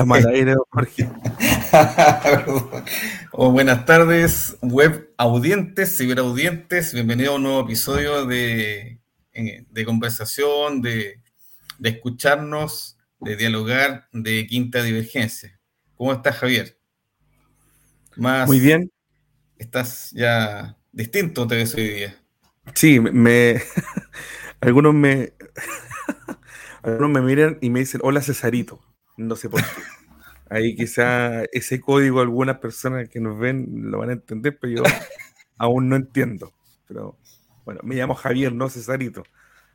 Estamos al aire, Jorge. oh, buenas tardes, web audientes, ciberaudientes. Bienvenido a un nuevo episodio de, eh, de conversación, de, de escucharnos, de dialogar, de Quinta Divergencia. ¿Cómo estás, Javier? Más, Muy bien. ¿Estás ya distinto te ves hoy día? Sí, me, algunos me algunos me miran y me dicen, hola Cesarito. No sé por qué. Ahí quizá ese código algunas personas que nos ven lo van a entender, pero yo aún no entiendo. Pero bueno, me llamo Javier, no Cesarito.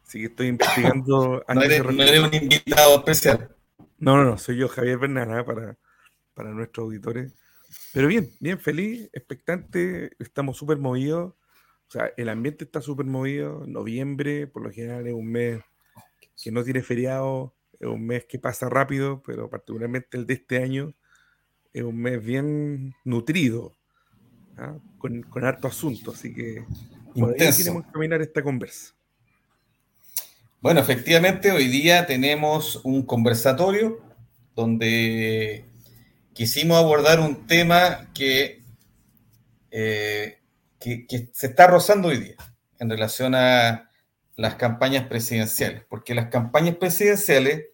Así que estoy investigando. no, eres, un invitado especial. No, no, no, soy yo, Javier Bernal, para, para nuestros auditores. Pero bien, bien feliz, expectante, estamos súper movidos. O sea, el ambiente está súper movido. Noviembre, por lo general, es un mes que no tiene feriado, es un mes que pasa rápido, pero particularmente el de este año es un mes bien nutrido, ¿ah? con, con, harto asunto. Así que por ahí queremos caminar esta conversa. Bueno, efectivamente, hoy día tenemos un conversatorio donde quisimos abordar un tema que, eh, que, se está rozando hoy día en relación a las campañas presidenciales, porque las campañas presidenciales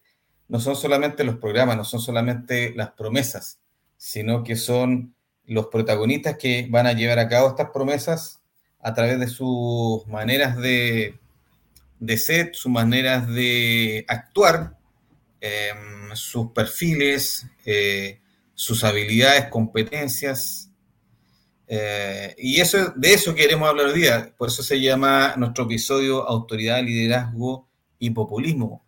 no son solamente los programas, no son solamente las promesas, sino que son los protagonistas que van a llevar a cabo estas promesas a través de sus maneras de, de ser, sus maneras de actuar, em, sus perfiles, eh, sus habilidades, competencias, eh, y eso, de eso queremos hablar hoy día. Por eso se llama nuestro episodio Autoridad, Liderazgo y Populismo.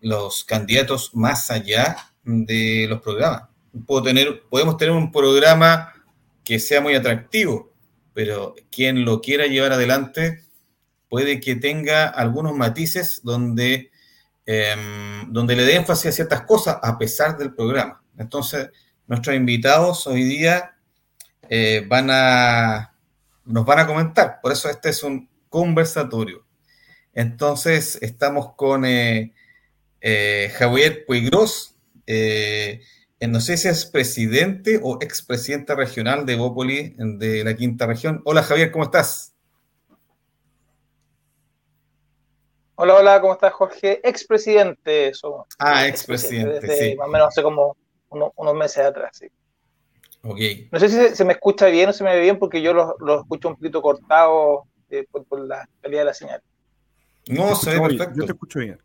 los, candidatos más allá de los programas. Puedo tener, podemos tener un programa que sea muy atractivo, pero quien lo quiera llevar adelante puede que tenga algunos matices donde, em, donde le dé énfasis a ciertas cosas a pesar del programa. Entonces, nuestros invitados hoy día eh, van a, nos van a comentar. Por eso este es un conversatorio. Entonces, estamos con eh, eh, Javier Puigros, no sé si es presidente o expresidente regional de Bópoli, de la quinta región. Hola Javier, ¿cómo estás? Hola, hola, ¿cómo estás Jorge? Expresidente Ah, expresidente, sí. Más o menos hace como unos meses atrás, sí. No sé si se, me escucha bien o se me ve bien porque yo lo, escucho un poquito cortado eh, por, la calidad de la señal. No, se ve perfecto. Yo te escucho bien.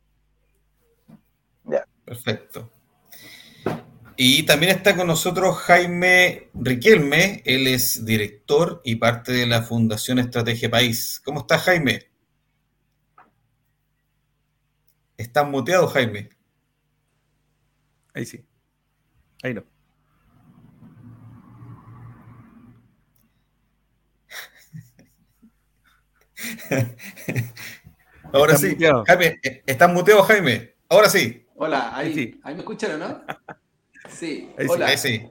Ya. Perfecto. Y también está con nosotros Jaime Riquelme, él es director y parte de la Fundación Estrategia País. ¿Cómo está Jaime? ¿Estás muteado, Jaime? Ahí sí. Ahí no. Ahora sí. Jaime, ¿estás muteado, Jaime? Ahora sí. Hola, ahí, sí. ahí me escucharon, ¿no? Sí. Hola. Ahí sí.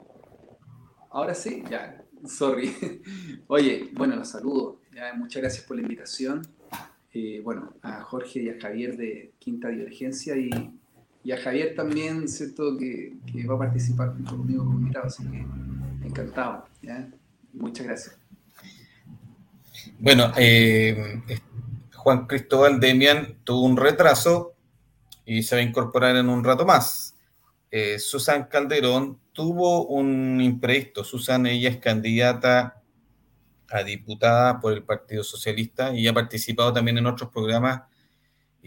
Ahora sí, ya. Sorry. Oye, bueno, los saludo. muchas gracias por la invitación. Eh, bueno, a Jorge y a Javier de Quinta Divergencia y y a Javier también, ¿cierto? Que, que va a participar conmigo como invitado, así que encantado. Muchas gracias. Bueno, eh, Juan Cristóbal Demian tuvo un retraso y se va a incorporar en un rato más. Eh, Susan Calderón tuvo un imprevisto. Susan, ella es candidata a diputada por el Partido Socialista y ha participado también en otros programas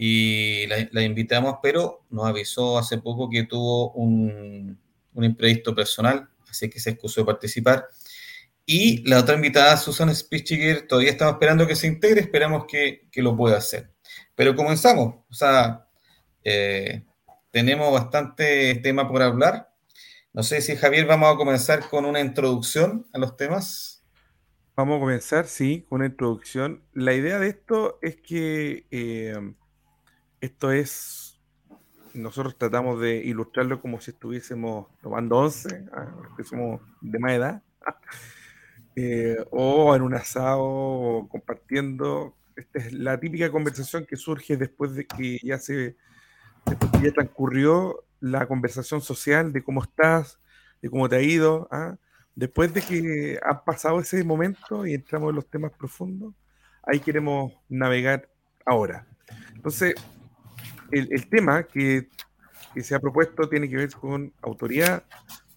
y la, invitamos, pero nos avisó hace poco que tuvo un, un imprevisto personal, así que se excusó de participar. Y la otra invitada, Susan Spichiger, todavía estamos esperando que se integre, esperamos que, que lo pueda hacer. Pero comenzamos, o sea, eh, tenemos bastante tema por hablar. No sé si Javier vamos a comenzar con una introducción a los temas. Vamos a comenzar, sí, con una introducción. La idea de esto es que eh, esto es, nosotros tratamos de ilustrarlo como si estuviésemos tomando once, ah, que somos de más edad, eh, o en un asado, o compartiendo. Esta es la típica conversación que surge después de que ya se, después que ya transcurrió la conversación social de cómo estás, de cómo te ha ido. ¿ah? Después de que ha pasado ese momento y entramos en los temas profundos, ahí queremos navegar ahora. Entonces, el, tema que, se ha propuesto tiene que ver con autoridad,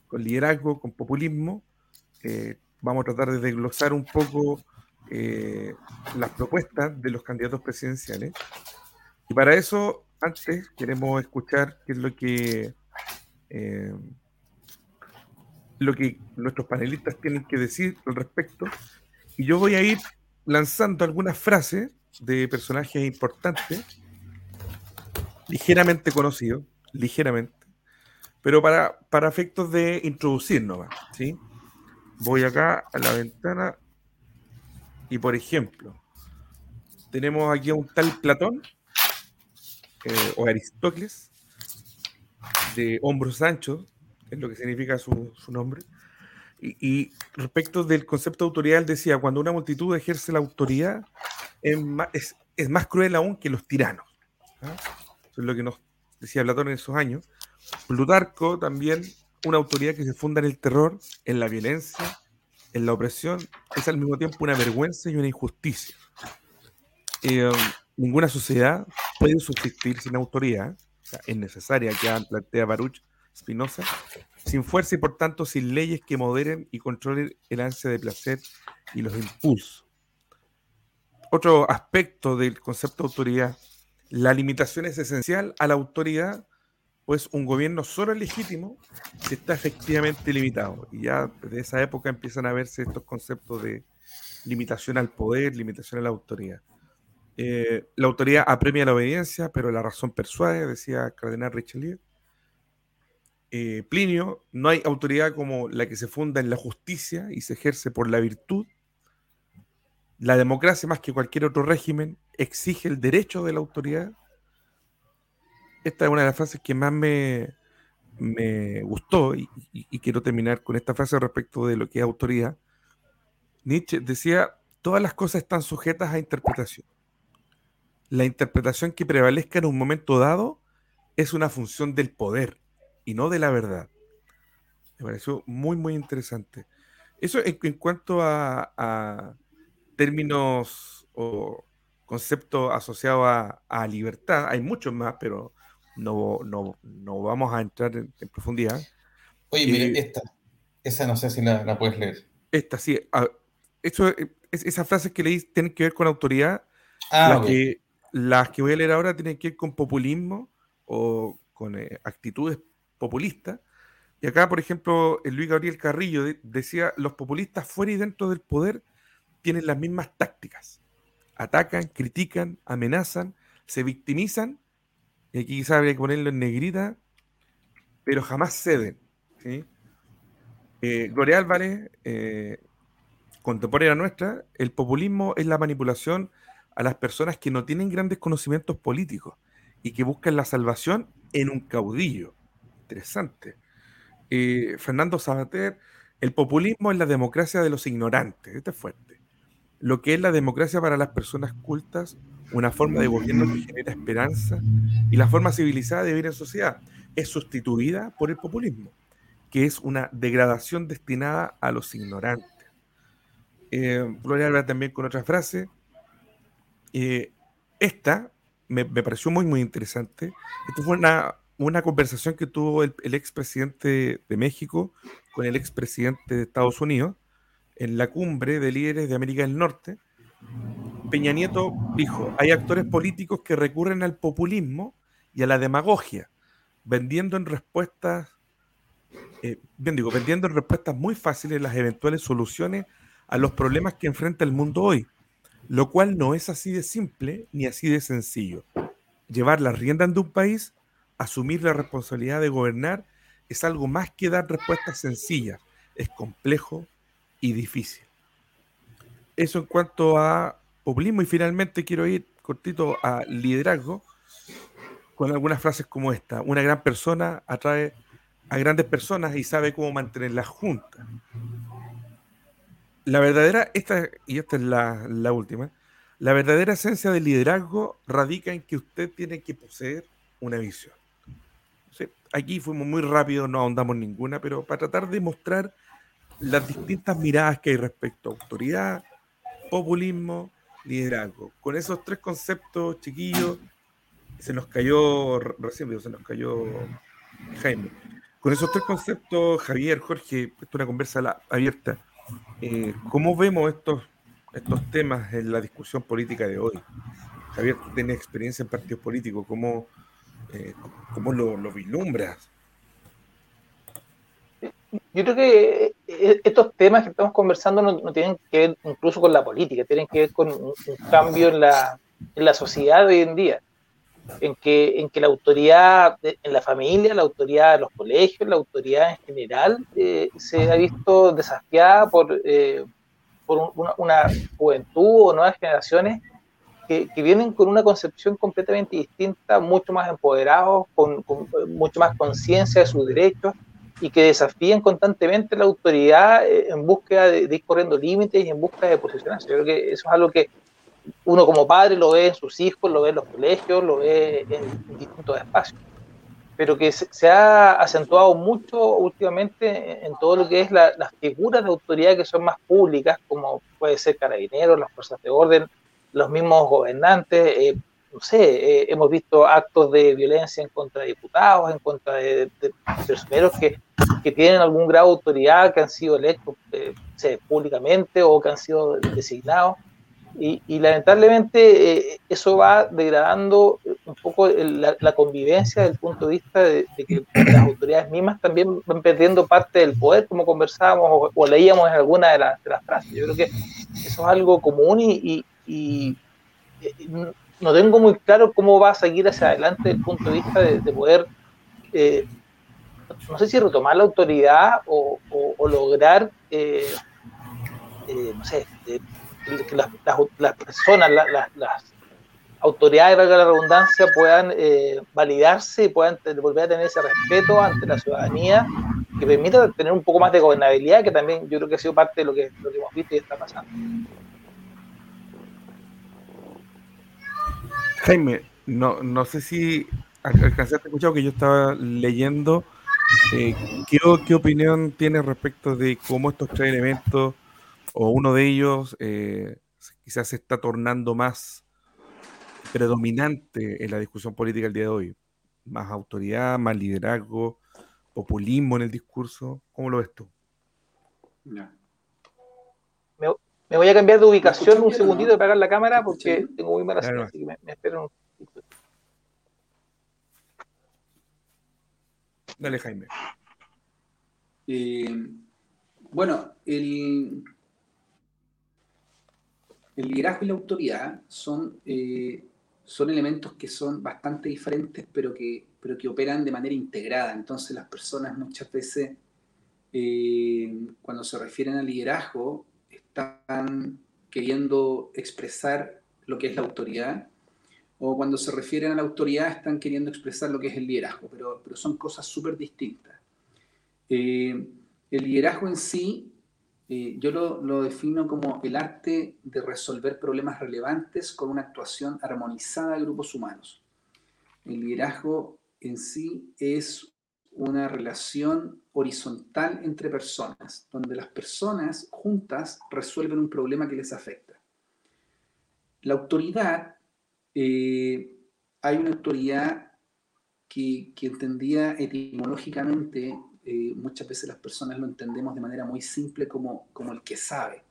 con liderazgo, con populismo. Eh, vamos a tratar de desglosar un poco eh, las propuestas de los candidatos presidenciales. Y para eso, antes queremos escuchar qué es lo que eh, lo que nuestros panelistas tienen que decir al respecto. Y yo voy a ir lanzando algunas frases de personajes importantes, ligeramente conocidos, ligeramente, pero para, para efectos de introducirnos, ¿sí? Voy acá a la ventana y, por ejemplo, tenemos aquí a un tal Platón eh, o Aristóteles de hombros anchos, es lo que significa su, nombre. Y, respecto del concepto de autoridad, él decía, cuando una multitud ejerce la autoridad, es más, cruel aún que los tiranos. ¿ah? Eso es lo que nos decía Platón en esos años. Plutarco también, una autoridad que se funda en el terror, en la violencia, en la opresión, es al mismo tiempo una vergüenza y una injusticia. Eh, ninguna sociedad puede subsistir sin autoridad, es necesaria que plantea Baruch Spinoza, sin fuerza y por tanto sin leyes que moderen y controlen el ansia de placer y los impulsos. Otro aspecto del concepto de autoridad, la limitación es esencial a la autoridad, pues un gobierno solo es legítimo si está efectivamente limitado. Y ya desde esa época empiezan a verse estos conceptos de limitación al poder, limitación a la autoridad. Eh, la autoridad apremia la obediencia, pero la razón persuade, decía Cardenal Richelieu. Eh, Plinio, no hay autoridad como la que se funda en la justicia y se ejerce por la virtud. La democracia, más que cualquier otro régimen, exige el derecho de la autoridad. Esta es una de las frases que más me, me gustó y, y quiero terminar con esta frase respecto de lo que es autoridad. Nietzsche decía, todas las cosas están sujetas a interpretación. La interpretación que prevalezca en un momento dado es una función del poder y no de la verdad. Me pareció muy, muy interesante. Eso en, cuanto a, términos o conceptos asociados a, libertad, hay muchos más, pero no, no, vamos a entrar en, profundidad. Oye, mire, eh, esta, esa no sé si la, puedes leer. Esta, sí. eso, es, esas frases que leí tienen que ver con autoridad. Ah, las, que, las que voy a leer ahora tienen que ver con populismo o con eh, actitudes populista. Y acá, por ejemplo, el Luis Gabriel Carrillo decía, los populistas fuera y dentro del poder tienen las mismas tácticas. Atacan, critican, amenazan, se victimizan, y aquí quizás habría que ponerlo en negrita, pero jamás ceden. Eh, Gloria Álvarez, eh, contemporánea nuestra, el populismo es la manipulación a las personas que no tienen grandes conocimientos políticos y que buscan la salvación en un caudillo interesante. Eh, Fernando Sabater, el populismo es la democracia de los ignorantes. Este es fuerte. Lo que es la democracia para las personas cultas, una forma de gobierno que genera esperanza y la forma civilizada de vivir en sociedad, es sustituida por el populismo, que es una degradación destinada a los ignorantes. Eh, Gloria habla también con otra frase. Eh, esta me, me, pareció muy, muy interesante. Esto fue una, una conversación que tuvo el, expresidente de México con el expresidente de Estados Unidos en la cumbre de líderes de América del Norte. Peña Nieto dijo, hay actores políticos que recurren al populismo y a la demagogia, vendiendo en respuestas, eh, bien digo, vendiendo en respuestas muy fáciles las eventuales soluciones a los problemas que enfrenta el mundo hoy, lo cual no es así de simple ni así de sencillo. Llevar las riendas de un país asumir la responsabilidad de gobernar es algo más que dar respuestas sencillas, es complejo y difícil. Eso en cuanto a populismo y finalmente quiero ir cortito a liderazgo con algunas frases como esta. Una gran persona atrae a grandes personas y sabe cómo mantenerlas juntas. La verdadera, esta, y esta es la, la última, la verdadera esencia del liderazgo radica en que usted tiene que poseer una visión aquí fuimos muy rápidos, no ahondamos ninguna, pero para tratar de mostrar las distintas miradas que hay respecto a autoridad, populismo, liderazgo. Con esos tres conceptos, chiquillos, se nos cayó recién, se nos cayó Jaime. Con esos tres conceptos, Javier, Jorge, esto es una conversa abierta. Eh, ¿Cómo vemos estos, estos temas en la discusión política de hoy? Javier, tú tienes experiencia en partidos políticos, ¿cómo, eh, cómo lo, lo vislumbras? Yo creo que estos temas que estamos conversando no, tienen que ver incluso con la política, tienen que ver con un, cambio en la, en la sociedad de hoy en día. En que, en que la autoridad en la familia, la autoridad de los colegios, la autoridad en general eh, se ha visto desafiada por, eh, por una, juventud o nuevas generaciones que, que, vienen con una concepción completamente distinta, mucho más empoderados, con, mucho más conciencia de sus derechos y que desafían constantemente la autoridad eh, en búsqueda de, de ir corriendo límites y en búsqueda de posicionarse. Yo creo que eso es algo que, uno como padre lo ve en sus hijos, lo ve en los colegios, lo ve en, distintos espacios, pero que se, ha acentuado mucho últimamente en, todo lo que es las figuras de autoridad que son más públicas, como puede ser carabineros, las fuerzas de orden, los mismos gobernantes, eh, no sé, eh, hemos visto actos de violencia en contra de diputados, en contra de, personeros que, que, tienen algún grado de autoridad, que han sido electos eh, públicamente o que han sido designados. Y, lamentablemente eh, eso va degradando un poco la, convivencia desde el punto de vista de, que las autoridades mismas también van perdiendo parte del poder, como conversábamos o, leíamos en alguna de, las frases. Yo creo que eso es algo común y, y, eh, no tengo muy claro cómo va a seguir hacia adelante desde el punto de vista de, poder, eh, no sé si retomar la autoridad o, lograr, no sé, que las, las, personas, las autoridades, valga la redundancia, puedan eh, validarse y puedan volver a tener ese respeto ante la ciudadanía que permita tener un poco más de gobernabilidad, que también yo creo que ha sido parte de lo que, lo que hemos visto y está pasando. Jaime, no, no sé si alcanzaste a escuchar que yo estaba leyendo. Eh, ¿qué, ¿Qué opinión tienes respecto de cómo estos tres elementos o uno de ellos eh, quizás se está tornando más predominante en la discusión política el día de hoy. Más autoridad, más liderazgo, populismo en el discurso. ¿Cómo lo ves tú? Me, voy a cambiar de ubicación un segundito de apagar la cámara porque tengo muy mala señal, así que me, espero un Dale, Jaime. Eh, bueno, el, el liderazgo y la autoridad son, eh, son elementos que son bastante diferentes, pero que, pero que operan de manera integrada. Entonces las personas muchas veces, eh, cuando se refieren al liderazgo, están queriendo expresar lo que es la autoridad, o cuando se refieren a la autoridad están queriendo expresar lo que es el liderazgo, pero, pero son cosas súper distintas. Eh, el liderazgo en sí eh, yo lo, defino como el arte de resolver problemas relevantes con una actuación armonizada de grupos humanos. El liderazgo en sí es una relación horizontal entre personas, donde las personas juntas resuelven un problema que les afecta. La autoridad, eh, hay una autoridad que, que entendía etimológicamente eh, muchas veces las personas lo entendemos de manera muy simple como, como el que sabe.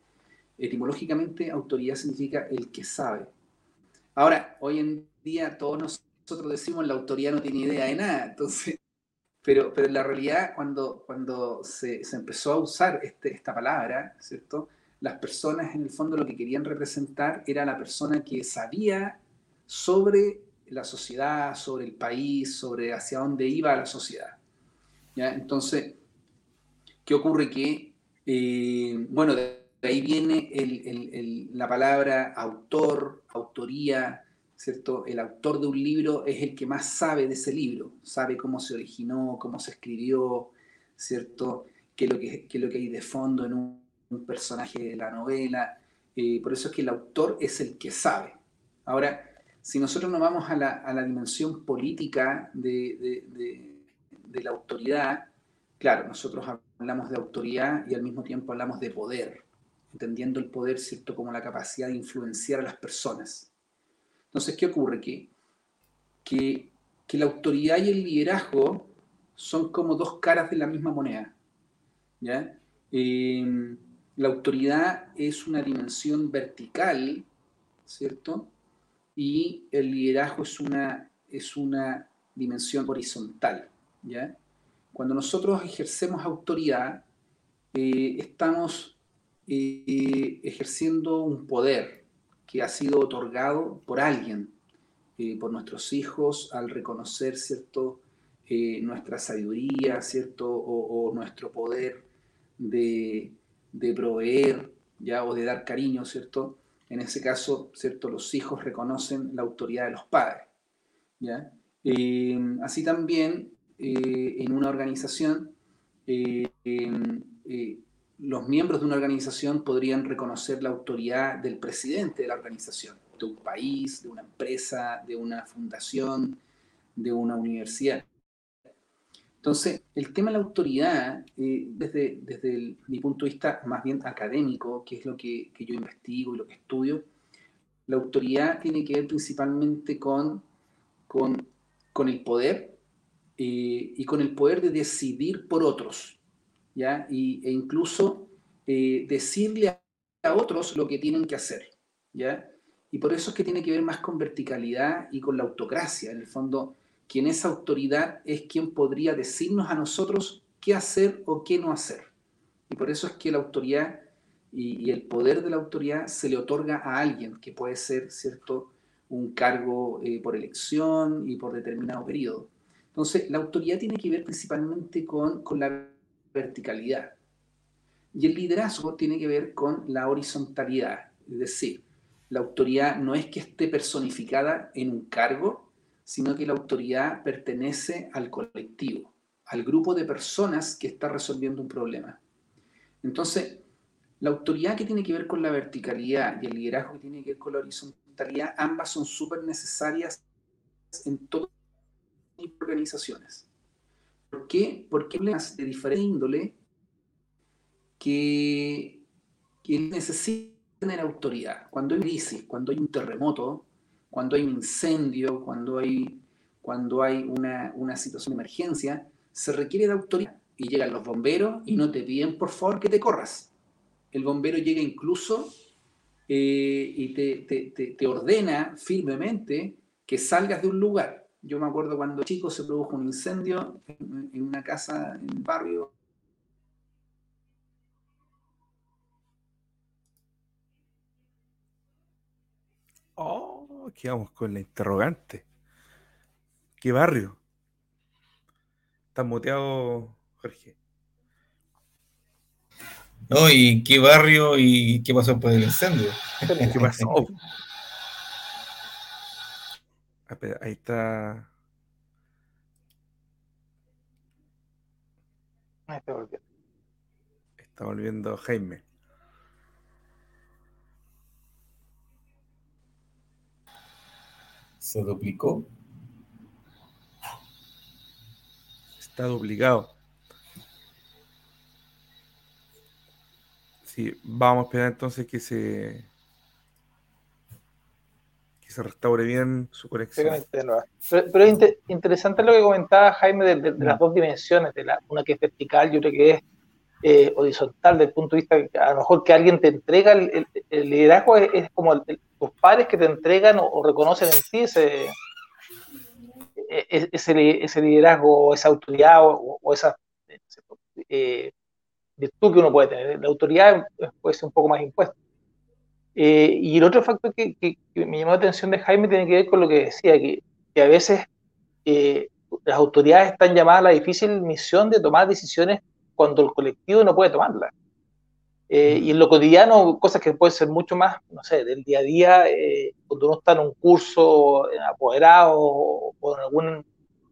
Etimológicamente, autoridad significa el que sabe. Ahora, hoy en día todos nosotros decimos la autoridad no tiene idea de nada, entonces, pero, pero en la realidad cuando, cuando se, se empezó a usar este, esta palabra, ¿cierto? Las personas en el fondo lo que querían representar era la persona que sabía sobre la sociedad, sobre el país, sobre hacia dónde iba la sociedad. Entonces, ¿qué ocurre? Que, eh, bueno, de ahí viene la palabra autor, autoría, ¿cierto? El autor de un libro es el que más sabe de ese libro, sabe cómo se originó, cómo se escribió, ¿cierto? ¿Qué es lo que, lo que hay de fondo en un, personaje de la novela? Eh, por eso es que el autor es el que sabe. Ahora, si nosotros nos vamos a la, dimensión política de de la autoridad, claro, nosotros hablamos de autoridad y al mismo tiempo hablamos de poder, entendiendo el poder, ¿cierto?, como la capacidad de influenciar a las personas. Entonces, ¿qué ocurre? Que, que, la autoridad y el liderazgo son como dos caras de la misma moneda. ¿ya? Eh, la autoridad es una dimensión vertical, ¿cierto? Y el liderazgo es una, es una dimensión horizontal, ¿ya? Cuando nosotros ejercemos autoridad, eh, estamos eh, ejerciendo un poder que ha sido otorgado por alguien, por nuestros hijos, al reconocer, ¿cierto?, nuestra sabiduría, ¿cierto?, o nuestro poder de, proveer ya o de dar cariño, ¿cierto? En ese caso, ¿cierto? Los hijos reconocen la autoridad de los padres, ¿ya? Eh, así también, eh, en una organización, eh, los miembros de una organización podrían reconocer la autoridad del presidente de la organización, de un país, de una empresa, de una fundación, de una universidad. Entonces, el tema de la autoridad, eh, desde, desde mi punto de vista más bien académico, que es lo que, yo investigo y lo que estudio, la autoridad tiene que ver principalmente con, con, el poder eh, y con el poder de decidir por otros, Y, e incluso eh, decirle a, otros lo que tienen que hacer, ¿ya? Y por eso es que tiene que ver más con verticalidad y con la autocracia, en el fondo quien esa autoridad es quien podría decirnos a nosotros qué hacer o qué no hacer. Y por eso es que la autoridad y, el poder de la autoridad se le otorga a alguien, que puede ser, ¿cierto?, un cargo eh, por elección y por determinado periodo. Entonces, la autoridad tiene que ver principalmente con, con la verticalidad. Y el liderazgo tiene que ver con la horizontalidad. Es decir, la autoridad no es que esté personificada en un cargo, sino que la autoridad pertenece al colectivo, al grupo de personas que está resolviendo un problema. Entonces, la autoridad que tiene que ver con la verticalidad y el liderazgo que tiene que ver con la horizontalidad, ambas son súper necesarias en todas las organizaciones. ¿Por qué? Porque problemas de diferente índole que, que necesitan tener autoridad. Cuando hay crisis, cuando hay un terremoto, cuando hay un incendio, cuando hay, cuando hay una, situación de emergencia, se requiere de autoridad. Y llegan los bomberos y no te piden, por favor, que te corras. El bombero llega incluso eh, y te, ordena firmemente que salgas de un lugar. Yo me acuerdo cuando chico se produjo un incendio en, en una casa en un barrio Oh, vamos con la interrogante. ¿Qué barrio? ¿Estás muteado, Jorge? No, ¿y qué barrio y qué pasó después del incendio? ¿Qué pasó? Ahí está. Está volviendo. Está volviendo Jaime. se duplicó. Está duplicado. Sí, vamos a esperar entonces que se que se restaure bien su conexión. Pero, es interesante lo que comentaba Jaime de, las dos dimensiones, de la, una que es vertical y otra que es eh, horizontal, desde el punto de vista que a lo mejor que alguien te entrega el, liderazgo es, como el, tus padres que te entregan o, reconocen en ti ese, e, e, ese, ese liderazgo, esa autoridad o, esa eh, virtud que uno puede tener. La autoridad puede ser un poco más impuesta. Eh, y el otro factor que, me llamó la atención de Jaime tiene que ver con lo que decía, que, a veces eh, las autoridades están llamadas a la difícil misión de tomar decisiones cuando el colectivo no puede tomarlas. Eh, y en lo cotidiano, cosas que pueden ser mucho más, no sé, del día a día, eh, cuando uno está en un curso apoderado o, en algún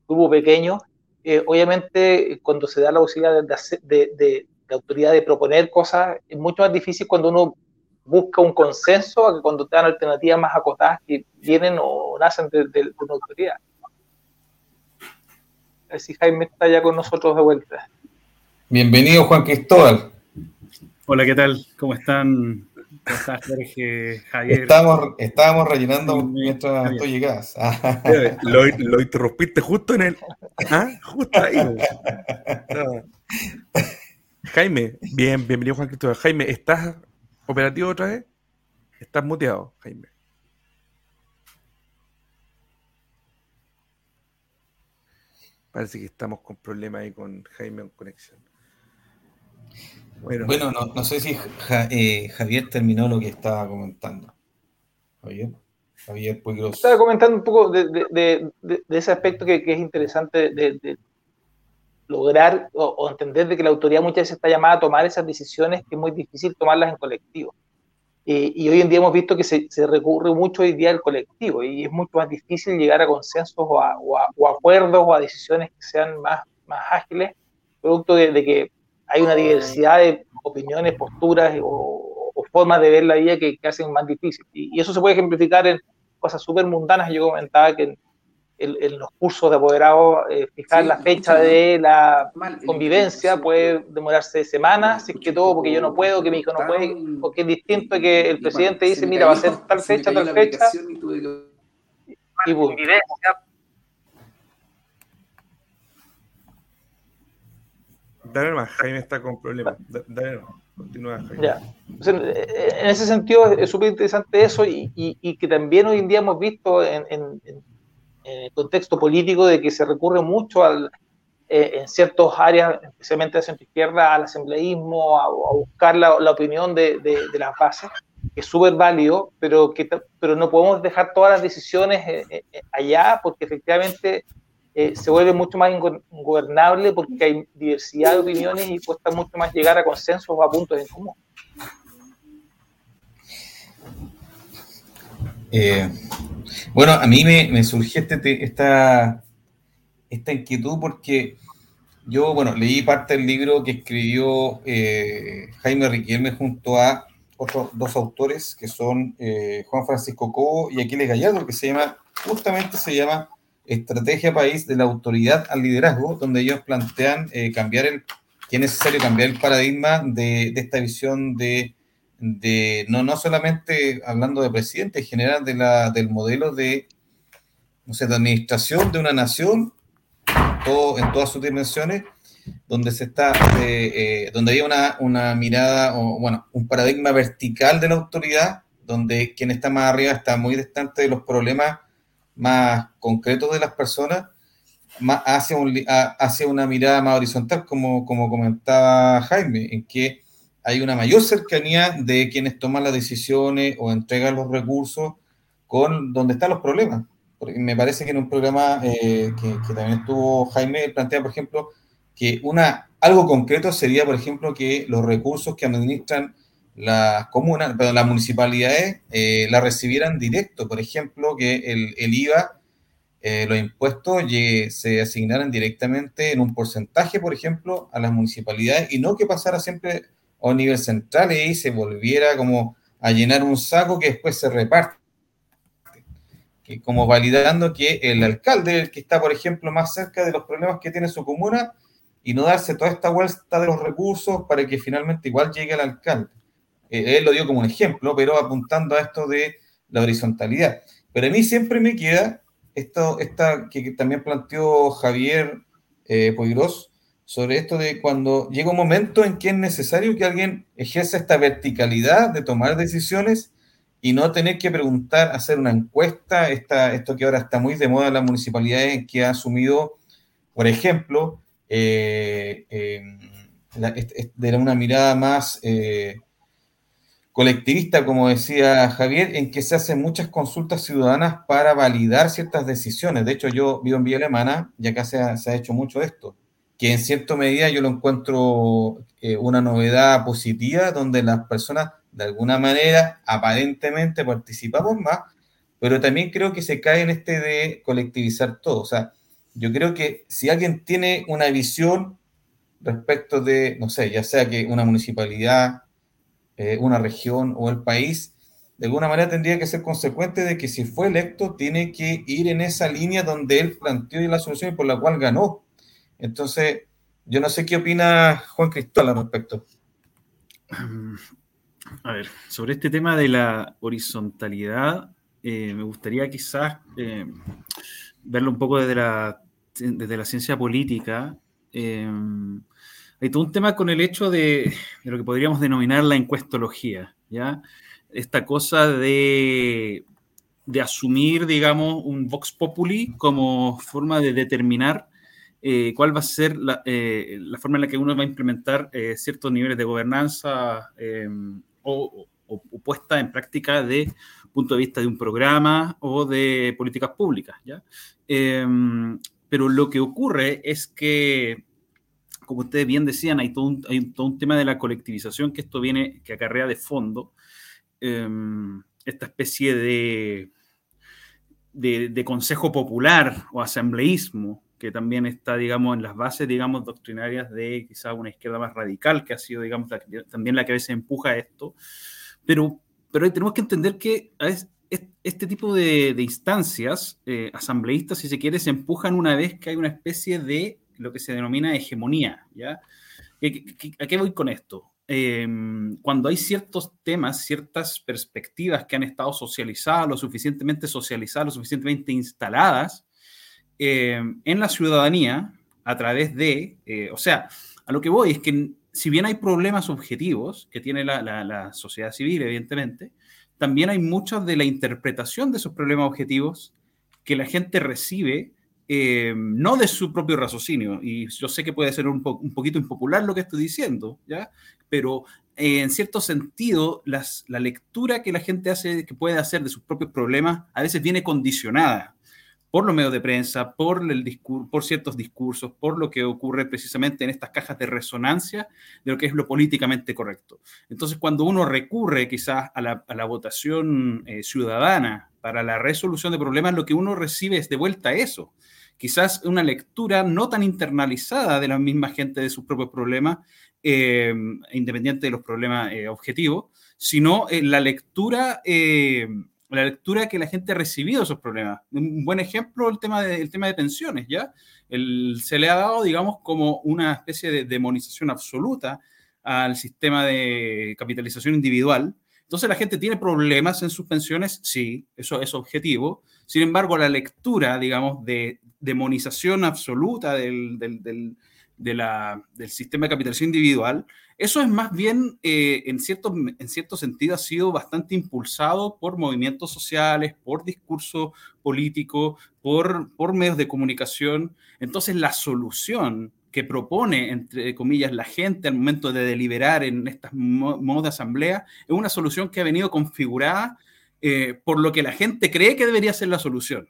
grupo pequeño, eh, obviamente cuando se da la posibilidad de, de, autoridad de proponer cosas, es mucho más difícil cuando uno busca un consenso a que cuando te dan alternativas más acotadas que vienen o nacen de, una autoridad. A ver si Jaime está ya con nosotros de vuelta. Bienvenido, Juan Cristóbal. Hola, ¿qué tal? ¿Cómo están? ¿Cómo estás, Jorge, Javier? Estábamos, estábamos rellenando mientras tú llegas. lo, lo, interrumpiste justo en el. ¿Ah? Justo ahí. Jaime, bien, bienvenido, Juan Cristóbal. Jaime, ¿estás operativo otra vez? Estás muteado, Jaime. Parece que estamos con problemas ahí con Jaime en conexión. Bueno, no, sé si eh, Javier terminó lo que estaba comentando. Javier, Javier Estaba comentando un poco de, ese aspecto que, es interesante de, lograr o, entender de que la autoridad muchas veces está llamada a tomar esas decisiones que es muy difícil tomarlas en colectivo. y hoy en día hemos visto que se, recurre mucho hoy día al colectivo y es mucho más difícil llegar a consensos o a, acuerdos o a decisiones que sean más, más ágiles, producto de, que hay una diversidad de opiniones, posturas o, formas de ver la vida que, hacen más difícil. Y, eso se puede ejemplificar en cosas súper mundanas. Yo comentaba que en, los cursos de apoderado eh, fijar la fecha de la convivencia puede demorarse semanas, si es que todo, porque yo no puedo, que mi hijo no puede, porque es distinto que el presidente dice, mira, va a ser tal fecha, tal fecha. Y, boom. Dale más, Jaime está con problemas. Dale más, continúa, Jaime. Ya. en ese sentido es súper interesante eso y, y, que también hoy en día hemos visto en, en, el contexto político de que se recurre mucho al, eh, en ciertas áreas, especialmente de centro izquierda, al asambleísmo, a, buscar la, opinión de, las bases, que es súper válido, pero, que, pero no podemos dejar todas las decisiones eh, eh, allá porque efectivamente se vuelve mucho más ingobernable porque hay diversidad de opiniones y cuesta mucho más llegar a consensos o a puntos en común. Bueno, a mí me, surgió este, esta, esta inquietud porque yo, bueno, leí parte del libro que escribió eh, Jaime Riquelme junto a otros dos autores que son Juan Francisco Cobo y Aquiles Gallardo, que se llama, justamente se llama Estrategia País de la Autoridad al Liderazgo, donde ellos plantean eh, cambiar el, que es necesario cambiar el paradigma de, esta visión de, no, no solamente hablando de presidente, en general de la, del modelo de, no sé, de administración de una nación, todo, en todas sus dimensiones, donde se está, eh, donde hay una, una mirada, o bueno, un paradigma vertical de la autoridad, donde quien está más arriba está muy distante de los problemas más concretos de las personas más hacia, un, hacia una mirada más horizontal, como, como comentaba Jaime, en que hay una mayor cercanía de quienes toman las decisiones o entregan los recursos con donde están los problemas. Porque me parece que en un programa eh, que, también estuvo Jaime, plantea, por ejemplo, que una, algo concreto sería, por ejemplo, que los recursos que administran las comunas, perdón, las municipalidades eh, la recibieran directo, por ejemplo, que el, el IVA, eh, los impuestos se asignaran directamente en un porcentaje, por ejemplo, a las municipalidades y no que pasara siempre nivel central y se volviera como a llenar un saco que después se reparte. Que como validando que el alcalde, el que está, por ejemplo, más cerca de los problemas que tiene su comuna, y no darse toda esta vuelta de los recursos para que finalmente igual llegue al alcalde. Eh, él lo dio como un ejemplo, pero apuntando a esto de la horizontalidad. Pero a mí siempre me queda esto esta, que también planteó Javier eh, sobre esto de cuando llega un momento en que es necesario que alguien ejerza esta verticalidad de tomar decisiones y no tener que preguntar, hacer una encuesta, esta, esto que ahora está muy de moda en las municipalidades, que ha asumido, por ejemplo, eh, de una mirada más colectivista, como decía Javier, en que se hacen muchas consultas ciudadanas para validar ciertas decisiones. De hecho, yo vivo en Villa Alemana y acá se ha, se ha hecho mucho esto, que en cierta medida yo lo encuentro eh, una novedad positiva, donde las personas de alguna manera aparentemente participamos más, pero también creo que se cae en este de colectivizar todo. O sea, yo creo que si alguien tiene una visión respecto de, no sé, ya sea que una municipalidad eh, una región o el país, de alguna manera tendría que ser consecuente de que si fue electo tiene que ir en esa línea donde él planteó la solución y por la cual ganó. Entonces, yo no sé qué opina Juan Cristóbal al respecto. A ver, sobre este tema de la horizontalidad, eh, me gustaría quizás eh, verlo un poco desde la, desde la ciencia política. Eh, hay todo un tema con el hecho de, de, lo que podríamos denominar la encuestología, ¿ya? Esta cosa de, de asumir, digamos, un vox populi como forma de determinar eh, cuál va a ser la, eh, la, forma en la que uno va a implementar eh, ciertos niveles de gobernanza o, o, o, puesta en práctica de punto de vista de un programa o de políticas públicas. ¿ya? pero lo que ocurre es que, como ustedes bien decían, hay todo, un, hay todo un tema de la colectivización que esto viene, que acarrea de fondo esta especie de, de, de consejo popular o asambleísmo que también está, digamos, en las bases, digamos, doctrinarias de quizá una izquierda más radical, que ha sido, digamos, también la que a veces empuja esto. Pero, pero tenemos que entender que este tipo de, instancias eh, asambleístas, si se quiere, se empujan una vez que hay una especie de lo que se denomina hegemonía, ¿ya? ¿A qué voy con esto? Eh, cuando hay ciertos temas, ciertas perspectivas que han estado socializadas, lo suficientemente socializadas, lo suficientemente instaladas, eh, en la ciudadanía a través de, eh, o sea, a lo que voy es que si bien hay problemas objetivos que tiene la, sociedad civil, evidentemente, también hay mucha de la interpretación de esos problemas objetivos que la gente recibe eh, no de su propio raciocinio, y yo sé que puede ser un, po un poquito impopular lo que estoy diciendo, ¿ya? pero en cierto sentido las, la lectura que la gente hace, que puede hacer de sus propios problemas, a veces viene condicionada por los medios de prensa, por, el discur por ciertos discursos, por lo que ocurre precisamente en estas cajas de resonancia de lo que es lo políticamente correcto. Entonces, cuando uno recurre quizás a la, votación eh, ciudadana para la resolución de problemas, lo que uno recibe es de vuelta eso. Quizás una lectura no tan internalizada de la misma gente de sus propios problemas, eh, independiente de los problemas eh, objetivos, sino la lectura eh, la lectura que la gente ha recibido esos problemas. Un buen ejemplo, el tema de, el tema de pensiones, ¿ya? El, se le ha dado, digamos, como una especie de demonización absoluta al sistema de capitalización individual. Entonces la gente tiene problemas en sus pensiones, sí, eso es objetivo. Sin embargo, la lectura, digamos, de demonización absoluta del, del, del, del sistema de capitalización individual eso es más bien, eh, en, cierto, en cierto sentido, ha sido bastante impulsado por movimientos sociales, por discurso político, por, por medios de comunicación. Entonces, la solución que propone, entre comillas, la gente al momento de deliberar en estas modos de asamblea, es una solución que ha venido configurada eh, por lo que la gente cree que debería ser la solución.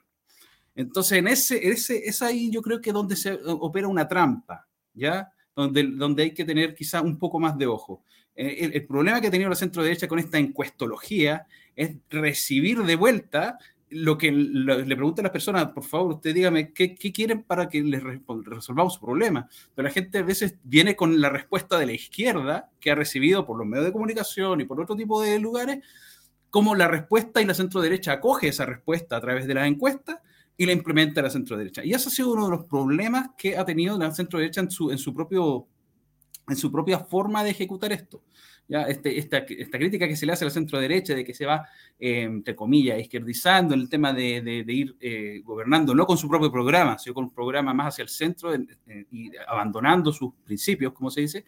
Entonces, en ese, ese, es ahí yo creo que donde se opera una trampa, ¿ya? Donde, donde hay que tener quizá un poco más de ojo. Eh, el, problema que ha tenido la centro derecha con esta encuestología es recibir de vuelta lo que lo, le preguntan las personas, por favor, usted dígame qué, qué quieren para que les resolvamos su problema. Pero la gente a veces viene con la respuesta de la izquierda que ha recibido por los medios de comunicación y por otro tipo de lugares, como la respuesta y la centro derecha acoge esa respuesta a través de las encuestas y la implementa la centro derecha. Y ese ha sido uno de los problemas que ha tenido la centro derecha en su, en su, propio, en su propia forma de ejecutar esto. ¿Ya? Este, esta, esta crítica que se le hace a la centro derecha de que se va, eh, entre comillas, izquierdizando en el tema de, de, de ir eh, gobernando, no con su propio programa, sino con un programa más hacia el centro y abandonando sus principios, como se dice,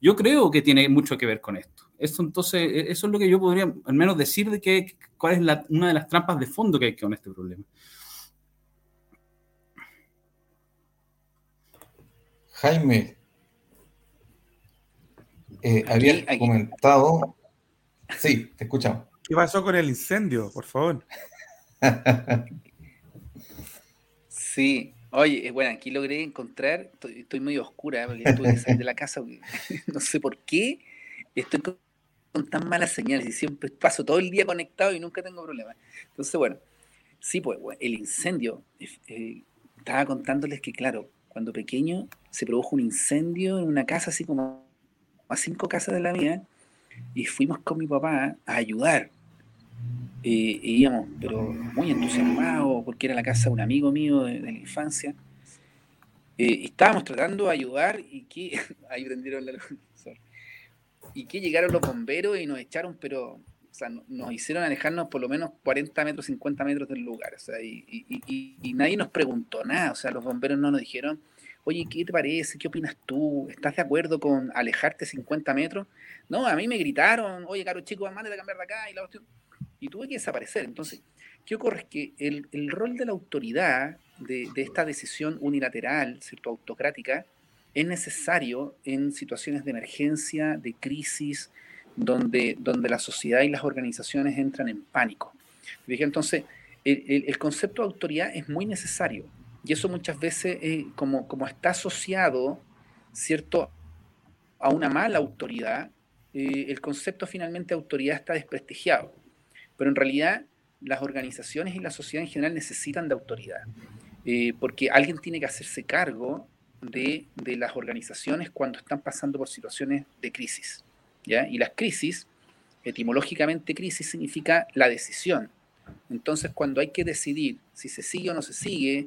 yo creo que tiene mucho que ver con esto. Eso, entonces, e, eso es lo que yo podría al menos decir de que, cuál es la, una de las trampas de fondo que hay con este problema. Jaime, eh, aquí, había aquí. comentado. Sí, te escuchamos. ¿Qué pasó con el incendio, por favor? sí, oye, bueno, aquí logré encontrar, estoy, estoy muy oscura porque tuve que salir de la casa, no sé por qué estoy con, con, tan malas señales y siempre paso todo el día conectado y nunca tengo problemas. Entonces, bueno, sí, pues bueno, el incendio, eh, estaba contándoles que, claro, cuando pequeño se produjo un incendio en una casa así como a cinco casas de la mía y fuimos con mi papá a ayudar. Eh, y íbamos, pero muy entusiasmados porque era la casa de un amigo mío de, de la infancia. Eh, estábamos tratando de ayudar y que ahí prendieron la luz. Y que llegaron los bomberos y nos echaron, pero o sea, nos hicieron alejarnos por lo menos 40 metros, 50 metros del lugar. O sea, y, y, y, nadie nos preguntó nada. O sea, los bomberos no nos dijeron, oye, ¿qué te parece? ¿Qué opinas tú? ¿Estás de acuerdo con alejarte 50 metros? No, a mí me gritaron, oye, caro chico, mándate de cambiar de acá y la Y tuve que desaparecer. Entonces, ¿qué ocurre? Es que el, el rol de la autoridad de, de, esta decisión unilateral, ¿cierto? autocrática, es necesario en situaciones de emergencia, de crisis, donde, donde la sociedad y las organizaciones entran en pánico. Entonces, el, concepto de autoridad es muy necesario y eso muchas veces, eh, como, como está asociado, ¿cierto?, a una mala autoridad, eh, el concepto finalmente de autoridad está desprestigiado. Pero en realidad las organizaciones y la sociedad en general necesitan de autoridad, eh, porque alguien tiene que hacerse cargo de, de, las organizaciones cuando están pasando por situaciones de crisis. Y las crisis, etimológicamente crisis significa la decisión. Entonces cuando hay que decidir si se sigue o no se sigue,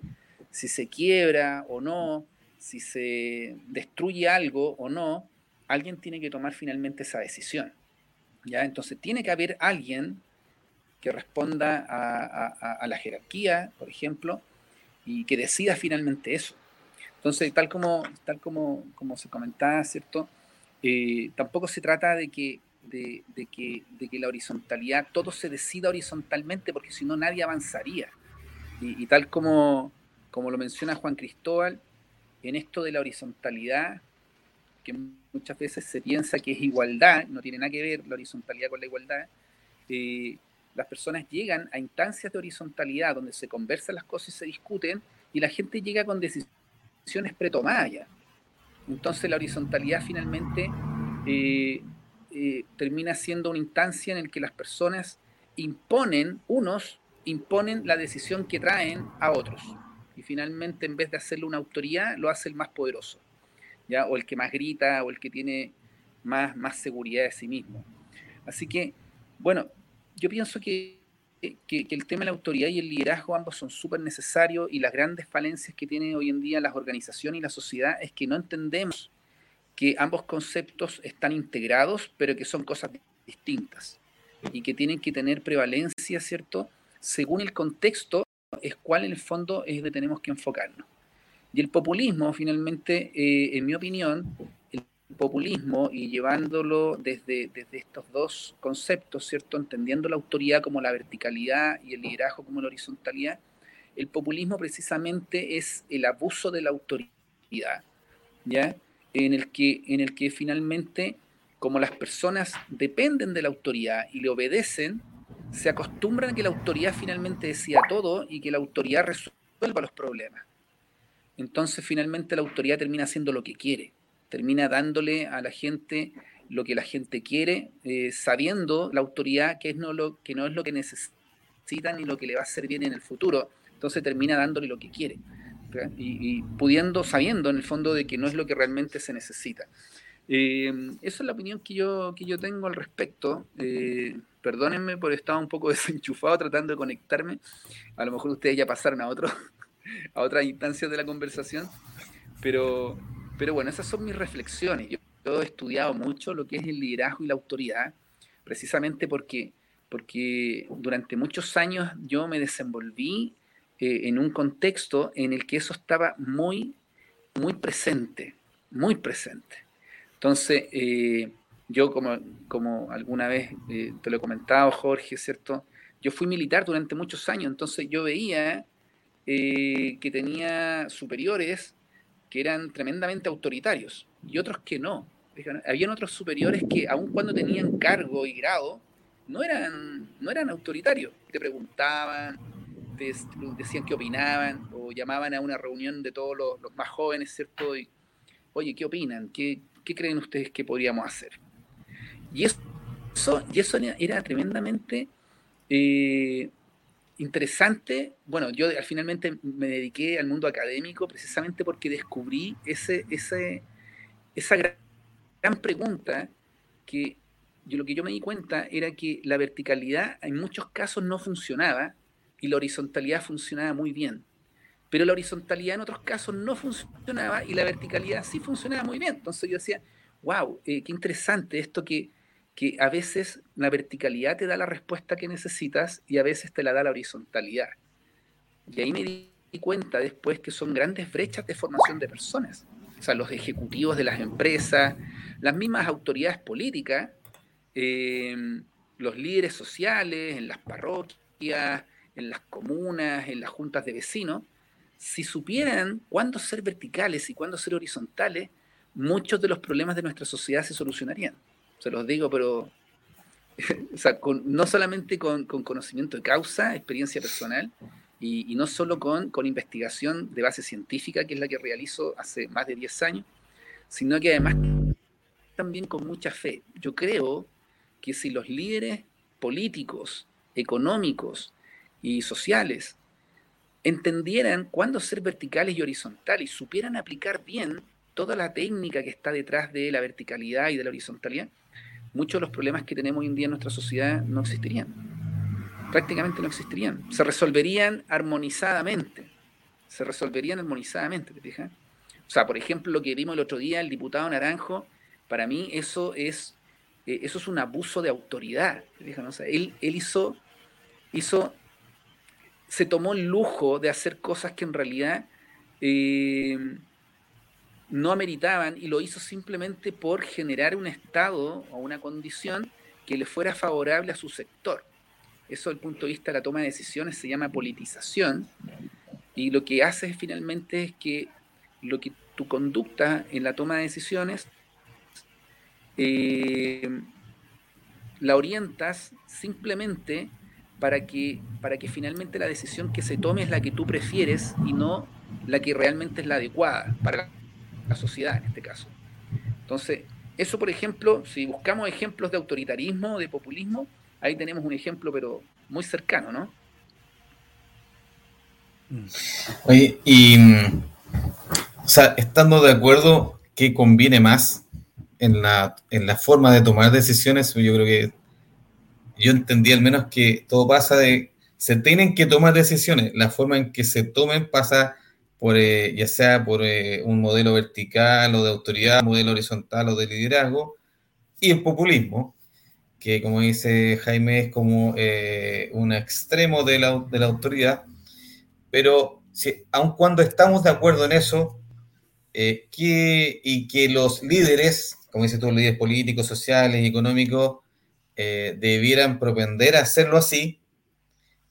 si se quiebra o no, si se destruye algo o no, alguien tiene que tomar finalmente esa decisión. ¿ya? Entonces tiene que haber alguien que responda a, la jerarquía, por ejemplo, y que decida finalmente eso. Entonces, tal como, tal como, como se comentaba, ¿cierto? Eh, tampoco se trata de que, de, que, de que la horizontalidad, todo se decida horizontalmente, porque si no nadie avanzaría. y, tal como, como lo menciona Juan Cristóbal, en esto de la horizontalidad, que muchas veces se piensa que es igualdad, no tiene nada que ver la horizontalidad con la igualdad, eh, las personas llegan a instancias de horizontalidad donde se conversan las cosas y se discuten y la gente llega con decisiones pretomadas ya. Entonces la horizontalidad finalmente eh, eh, termina siendo una instancia en la que las personas imponen, unos imponen la decisión que traen a otros y finalmente en vez de hacerlo una autoridad, lo hace el más poderoso, ¿ya? o el que más grita, o el que tiene más, más seguridad de sí mismo. Así que, bueno, yo pienso que, que, el tema de la autoridad y el liderazgo ambos son súper necesarios y las grandes falencias que tienen hoy en día las organizaciones y la sociedad es que no entendemos que ambos conceptos están integrados, pero que son cosas distintas y que tienen que tener prevalencia, ¿cierto? Según el contexto es cuál en el fondo es donde tenemos que enfocarnos. Y el populismo, finalmente, eh, en mi opinión, populismo y llevándolo desde, desde estos dos conceptos, ¿cierto? Entendiendo la autoridad como la verticalidad y el liderazgo como la horizontalidad, el populismo precisamente es el abuso de la autoridad, ¿ya? En el que, en el que finalmente, como las personas dependen de la autoridad y le obedecen, se acostumbran a que la autoridad finalmente decida todo y que la autoridad resuelva los problemas. Entonces finalmente la autoridad termina haciendo lo que quiere, termina dándole a la gente lo que la gente quiere, eh, sabiendo la autoridad que, es no lo, que no es lo que necesita ni lo que le va a hacer bien en el futuro. Entonces termina dándole lo que quiere y, pudiendo, sabiendo en el fondo de que no es lo que realmente se necesita. Eh, esa es la opinión que yo, que yo tengo al respecto. Eh, Perdónenme por estar un poco desenchufado tratando de conectarme. A lo mejor ustedes ya pasaron a otro, a otras instancias de la conversación. Pero, pero bueno, esas son mis reflexiones. Yo, he estudiado mucho lo que es el liderazgo y la autoridad, precisamente porque, porque durante muchos años yo me desenvolví eh, en un contexto en el que eso estaba muy, muy presente, muy presente. Entonces, eh, yo, como, como alguna vez eh, te lo he comentado, Jorge, ¿cierto? Yo fui militar durante muchos años, entonces yo veía eh, que tenía superiores que eran tremendamente autoritarios y otros que no. Habían otros superiores que, aun cuando tenían cargo y grado, no eran, no eran autoritarios. Te preguntaban, te decían qué opinaban o llamaban a una reunión de todos los, más jóvenes, ¿cierto? Y, oye, ¿qué opinan? ¿Qué, ¿Qué creen ustedes que podríamos hacer? Y eso, y eso era tremendamente eh, interesante. Bueno, yo finalmente me dediqué al mundo académico precisamente porque descubrí ese, esa gran, pregunta que yo, lo que yo me di cuenta era que la verticalidad en muchos casos no funcionaba y la horizontalidad funcionaba muy bien. pero la horizontalidad en otros casos no funcionaba y la verticalidad sí funcionaba muy bien. Entonces yo decía, wow, eh, qué interesante esto que, que a veces la verticalidad te da la respuesta que necesitas y a veces te la da la horizontalidad. Y ahí me di cuenta después que son grandes brechas de formación de personas. O sea, los ejecutivos de las empresas, las mismas autoridades políticas, eh, los líderes sociales en las parroquias, en las comunas, en las juntas de vecinos, si supieran cuándo ser verticales y cuándo ser horizontales, muchos de los problemas de nuestra sociedad se solucionarían. Se los digo, pero no solamente con, conocimiento de causa, experiencia personal, y, no solo con, con, investigación de base científica, que es la que realizo hace más de 10 años, sino que además también con mucha fe. Yo creo que si los líderes políticos, económicos y sociales entendieran cuándo ser verticales y horizontales y supieran aplicar bien toda la técnica que está detrás de la verticalidad y de la horizontalidad, muchos de los problemas que tenemos hoy en día en nuestra sociedad no existirían. Prácticamente no existirían. Se resolverían armonizadamente. Se resolverían armonizadamente, ¿te fijas? O sea, por ejemplo, lo que vimos el otro día, el diputado Naranjo, para mí eso es eh, eso es un abuso de autoridad. él, hizo, hizo, se tomó el lujo de hacer cosas que en realidad eh, no ameritaban y lo hizo simplemente por generar un estado o una condición que le fuera favorable a su sector. Eso desde el punto de vista de la toma de decisiones se llama politización y lo que hace finalmente es que lo que tu conducta en la toma de decisiones eh, la orientas simplemente para que, para que finalmente la decisión que se tome es la que tú prefieres y no la que realmente es la adecuada para la sociedad en este caso. Entonces, eso por ejemplo, si buscamos ejemplos de autoritarismo, de populismo, ahí tenemos un ejemplo pero muy cercano, ¿no? Oye, y o sea, estando de acuerdo, ¿qué conviene más? en la, en la forma de tomar decisiones, yo creo que yo entendí al menos que todo pasa de, se tienen que tomar decisiones, la forma en que se tomen pasa por, eh, ya sea por eh, un modelo vertical o de autoridad, modelo horizontal o de liderazgo, y el populismo, que como dice Jaime es como eh, un extremo de la, de la autoridad, pero si, aun cuando estamos de acuerdo en eso, que, y que los líderes como dices tú, líderes políticos, sociales y económicos eh, debieran propender a hacerlo así,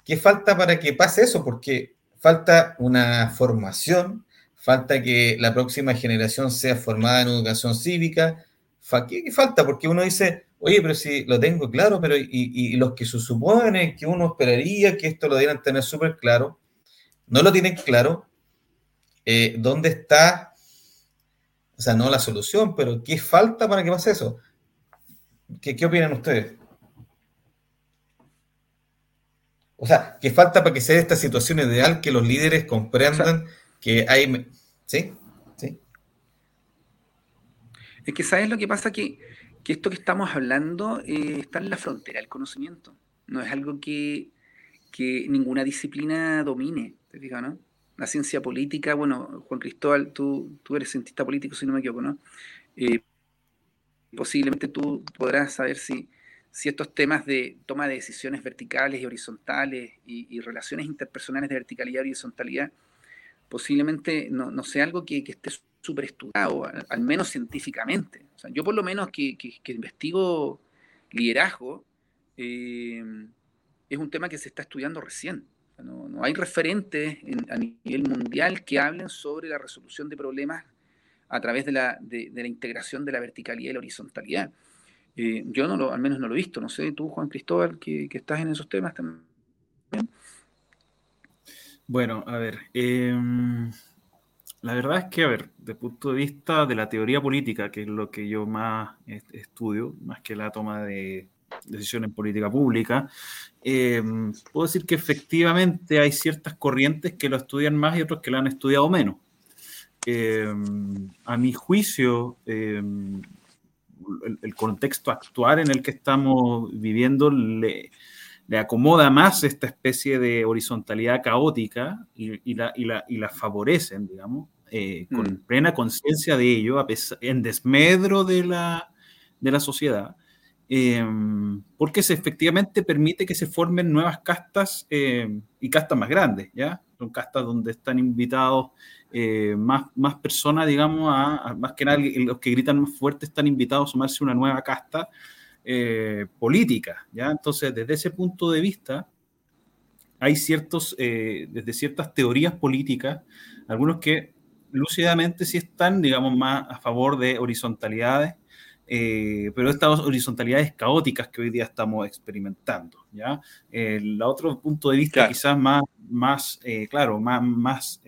¿qué falta para que pase eso? Porque falta una formación, falta que la próxima generación sea formada en educación cívica. ¿Qué, falta? Porque uno dice, oye, pero si lo tengo claro, pero y, los que se supone que uno esperaría que esto lo debieran tener súper claro, no lo tienen claro. Eh, ¿Dónde está o sea, no la solución, pero ¿qué falta para que pase eso? ¿Qué, qué opinan ustedes? O sea, ¿qué falta para que sea esta situación ideal que los líderes comprendan que hay... ¿Sí? ¿Sí? Es que, ¿sabes lo que pasa? Que, que esto que estamos hablando eh, está en la frontera del conocimiento. No es algo que, que ninguna disciplina domine, ¿te fijas, no? la ciencia política, bueno, Juan Cristóbal, tú, tú eres cientista político, si no me equivoco, ¿no? Eh, posiblemente tú podrás saber si, si estos temas de toma de decisiones verticales y horizontales y, relaciones interpersonales de verticalidad y horizontalidad, posiblemente no, sea algo que, esté súper estudiado, al, menos científicamente. Yo por lo menos que, investigo liderazgo, eh, es un tema que se está estudiando recién. No, hay referentes a nivel mundial que hablen sobre la resolución de problemas a través de la, de, la integración de la verticalidad y la horizontalidad. Eh, yo no lo, al menos no lo he visto, no sé, tú Juan Cristóbal, que, estás en esos temas también. Bueno, a ver, em, la verdad es que, a ver, desde el punto de vista de la teoría política, que es lo que yo más estudio, más que la toma de, decisión en política pública, eh, puedo decir que efectivamente hay ciertas corrientes que lo estudian más y otros que lo han estudiado menos. Eh, a mi juicio, el, contexto actual en el que estamos viviendo le, le acomoda más esta especie de horizontalidad caótica y, la, la, favorecen, digamos, eh, con mm. plena conciencia de ello, en desmedro de la, de la sociedad, em, porque se efectivamente permite que se formen nuevas castas em, y castas más grandes, ¿ya? Son castas donde están invitados eh, más, más personas, digamos, a, más que nada los que gritan más fuerte están invitados a sumarse a una nueva casta eh, política, ¿ya? Entonces, desde ese punto de vista, hay ciertos, eh, desde ciertas teorías políticas, algunos que lúcidamente sí están, digamos, más a favor de horizontalidades, eh, pero estas horizontalidades caóticas que hoy día estamos experimentando, ¿ya? el otro punto de vista quizás más, más claro, más, más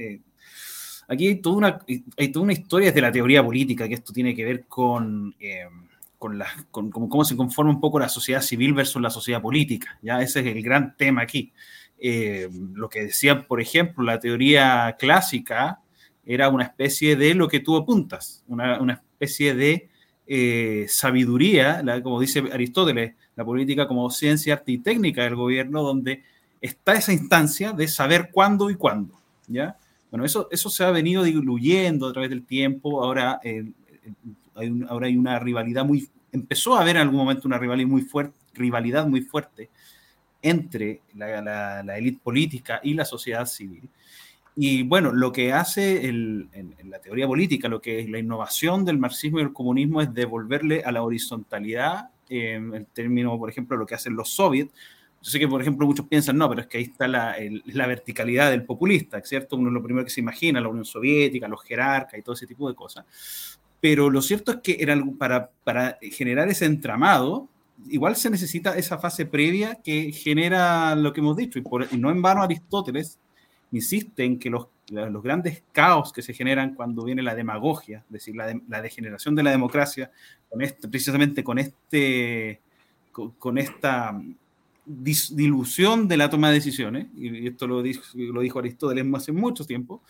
aquí hay toda, una, hay toda una historia de la teoría política, que esto tiene que ver con con, la, con, cómo se conforma un poco la sociedad civil versus la sociedad política. ¿ya? Ese es el gran tema aquí. Eh, lo que decía, por ejemplo, la teoría clásica era una especie de lo que tú apuntas, una, una especie de eh, sabiduría, como dice Aristóteles, la política como ciencia, arte y técnica del gobierno, donde está esa instancia de saber cuándo y cuándo. ¿ya? Bueno, eso, eso se ha venido diluyendo a través del tiempo. Ahora, eh, ahora hay una rivalidad muy, empezó a haber en algún momento una rivalidad muy fuerte, rivalidad muy fuerte entre la, élite política y la sociedad civil. Y bueno, lo que hace en, la teoría política, lo que es la innovación del marxismo y el comunismo es devolverle a la horizontalidad, en el término, por ejemplo, lo que hacen los soviets. Yo sé que, por ejemplo, muchos piensan, no, pero es que ahí está la, la verticalidad del populista, ¿cierto? Uno es lo primero que se imagina, la Unión Soviética, los jerarcas y todo ese tipo de cosas pero lo cierto es que era para, para generar ese entramado, igual se necesita esa fase previa que genera lo que hemos dicho, y, por, no en vano Aristóteles insiste en que los, los, grandes caos que se generan cuando viene la demagogia, es decir, la, la degeneración de la democracia, con este, precisamente con, este, con, esta dilución de la toma de decisiones, y esto lo dijo, lo dijo Aristóteles hace mucho tiempo,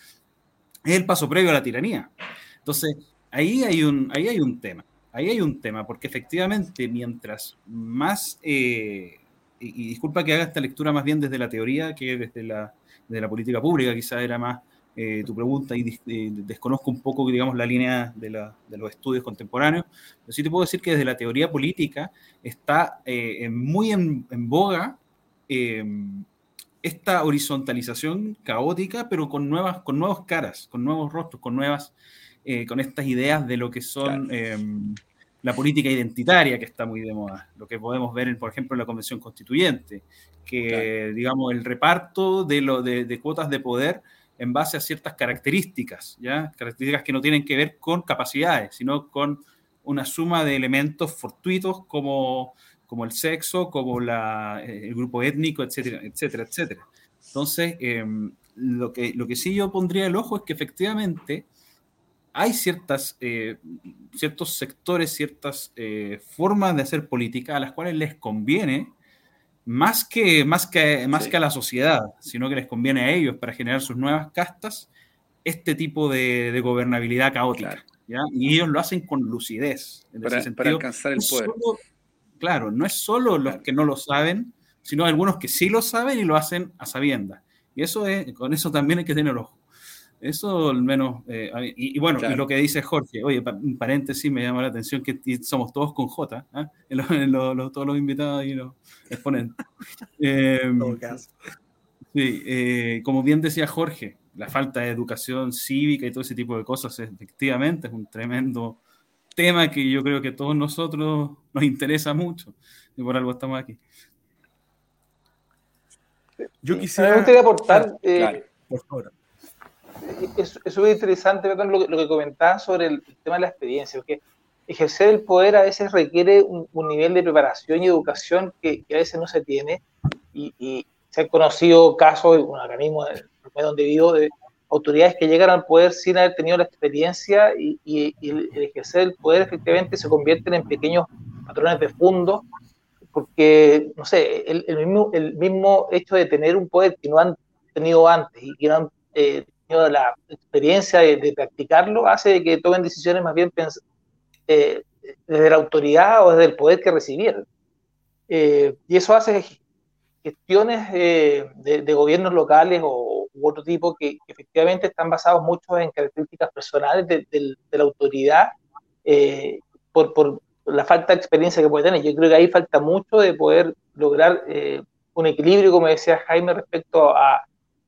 es el paso previo a la tiranía. Entonces, ahí hay un, ahí hay un tema. Ahí hay un tema, porque efectivamente, mientras más, eh, y, disculpa que haga esta lectura más bien desde la teoría que desde la, la política pública, quizás era más eh, tu pregunta y desconozco un poco, digamos, la línea de, los estudios contemporáneos, pero sí te puedo decir que desde la teoría política está eh, muy en, en boga esta horizontalización caótica, pero con nuevas, con nuevas caras, con nuevos rostros, con nuevas eh, con estas ideas de lo que son em, la política identitaria que está muy de moda, lo que podemos ver, por ejemplo, en la Convención Constituyente, que, digamos, el reparto de, lo, de, cuotas de poder en base a ciertas características, ¿ya? características que no tienen que ver con capacidades, sino con una suma de elementos fortuitos como, como el sexo, como la, el grupo étnico, etcétera, etcétera, etcétera. Entonces, em, lo, que, lo que sí yo pondría el ojo es que efectivamente hay ciertas, eh, ciertos sectores, ciertas eh, formas de hacer política a las cuales les conviene, más que, más, que, más que a la sociedad, sino que les conviene a ellos para generar sus nuevas castas, este tipo de, gobernabilidad caótica. Y ellos lo hacen con lucidez. para, alcanzar el poder. claro, no es solo los que no lo saben, sino algunos que sí lo saben y lo hacen a sabiendas. Y eso es, con eso también hay que tener ojo. Eso al menos, eh, y, bueno, y lo que dice Jorge, oye, un paréntesis, me llama la atención que somos todos con J, ¿ah? en, todos los invitados y los exponentes. Em, sí, eh, como bien decía Jorge, la falta de educación cívica y todo ese tipo de cosas, efectivamente, es un tremendo tema que yo creo que a todos nosotros nos interesa mucho y por algo estamos aquí. Yo quisiera... Me gustaría aportar... Eh, por favor es muy interesante lo, lo, que comentabas sobre el, tema de la experiencia, porque ejercer el poder a veces requiere un, nivel de preparación y educación que, a veces no se tiene. Y, se han conocido casos, un organismo donde vivo, de autoridades que llegan al poder sin haber tenido la experiencia y, el, ejercer el poder efectivamente se convierten en pequeños patrones de fondo, porque, no sé, el, mismo, el mismo hecho de tener un poder que no han tenido antes y que no han eh, la experiencia de, practicarlo hace que tomen decisiones más bien eh, desde la autoridad o desde el poder que recibieron. Eh, y eso hace gestiones de, gobiernos locales o u otro tipo que, efectivamente están basados mucho en características personales de, la autoridad por, por, la falta de experiencia que puede tener. Yo creo que ahí falta mucho de poder lograr un equilibrio, como decía Jaime, respecto a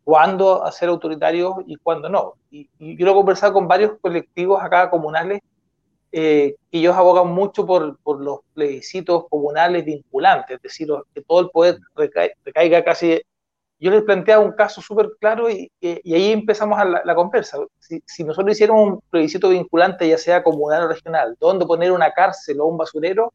cuándo hacer autoritario y cuándo no. Y, yo lo he conversado con varios colectivos acá comunales eh, que ellos abogan mucho por, por, los plebiscitos comunales vinculantes, es decir, que todo el poder recaiga casi... Yo les planteaba un caso súper claro y, y, ahí empezamos a la, conversa. Si, si, nosotros hiciéramos un plebiscito vinculante, ya sea comunal o regional, donde poner una cárcel o un basurero,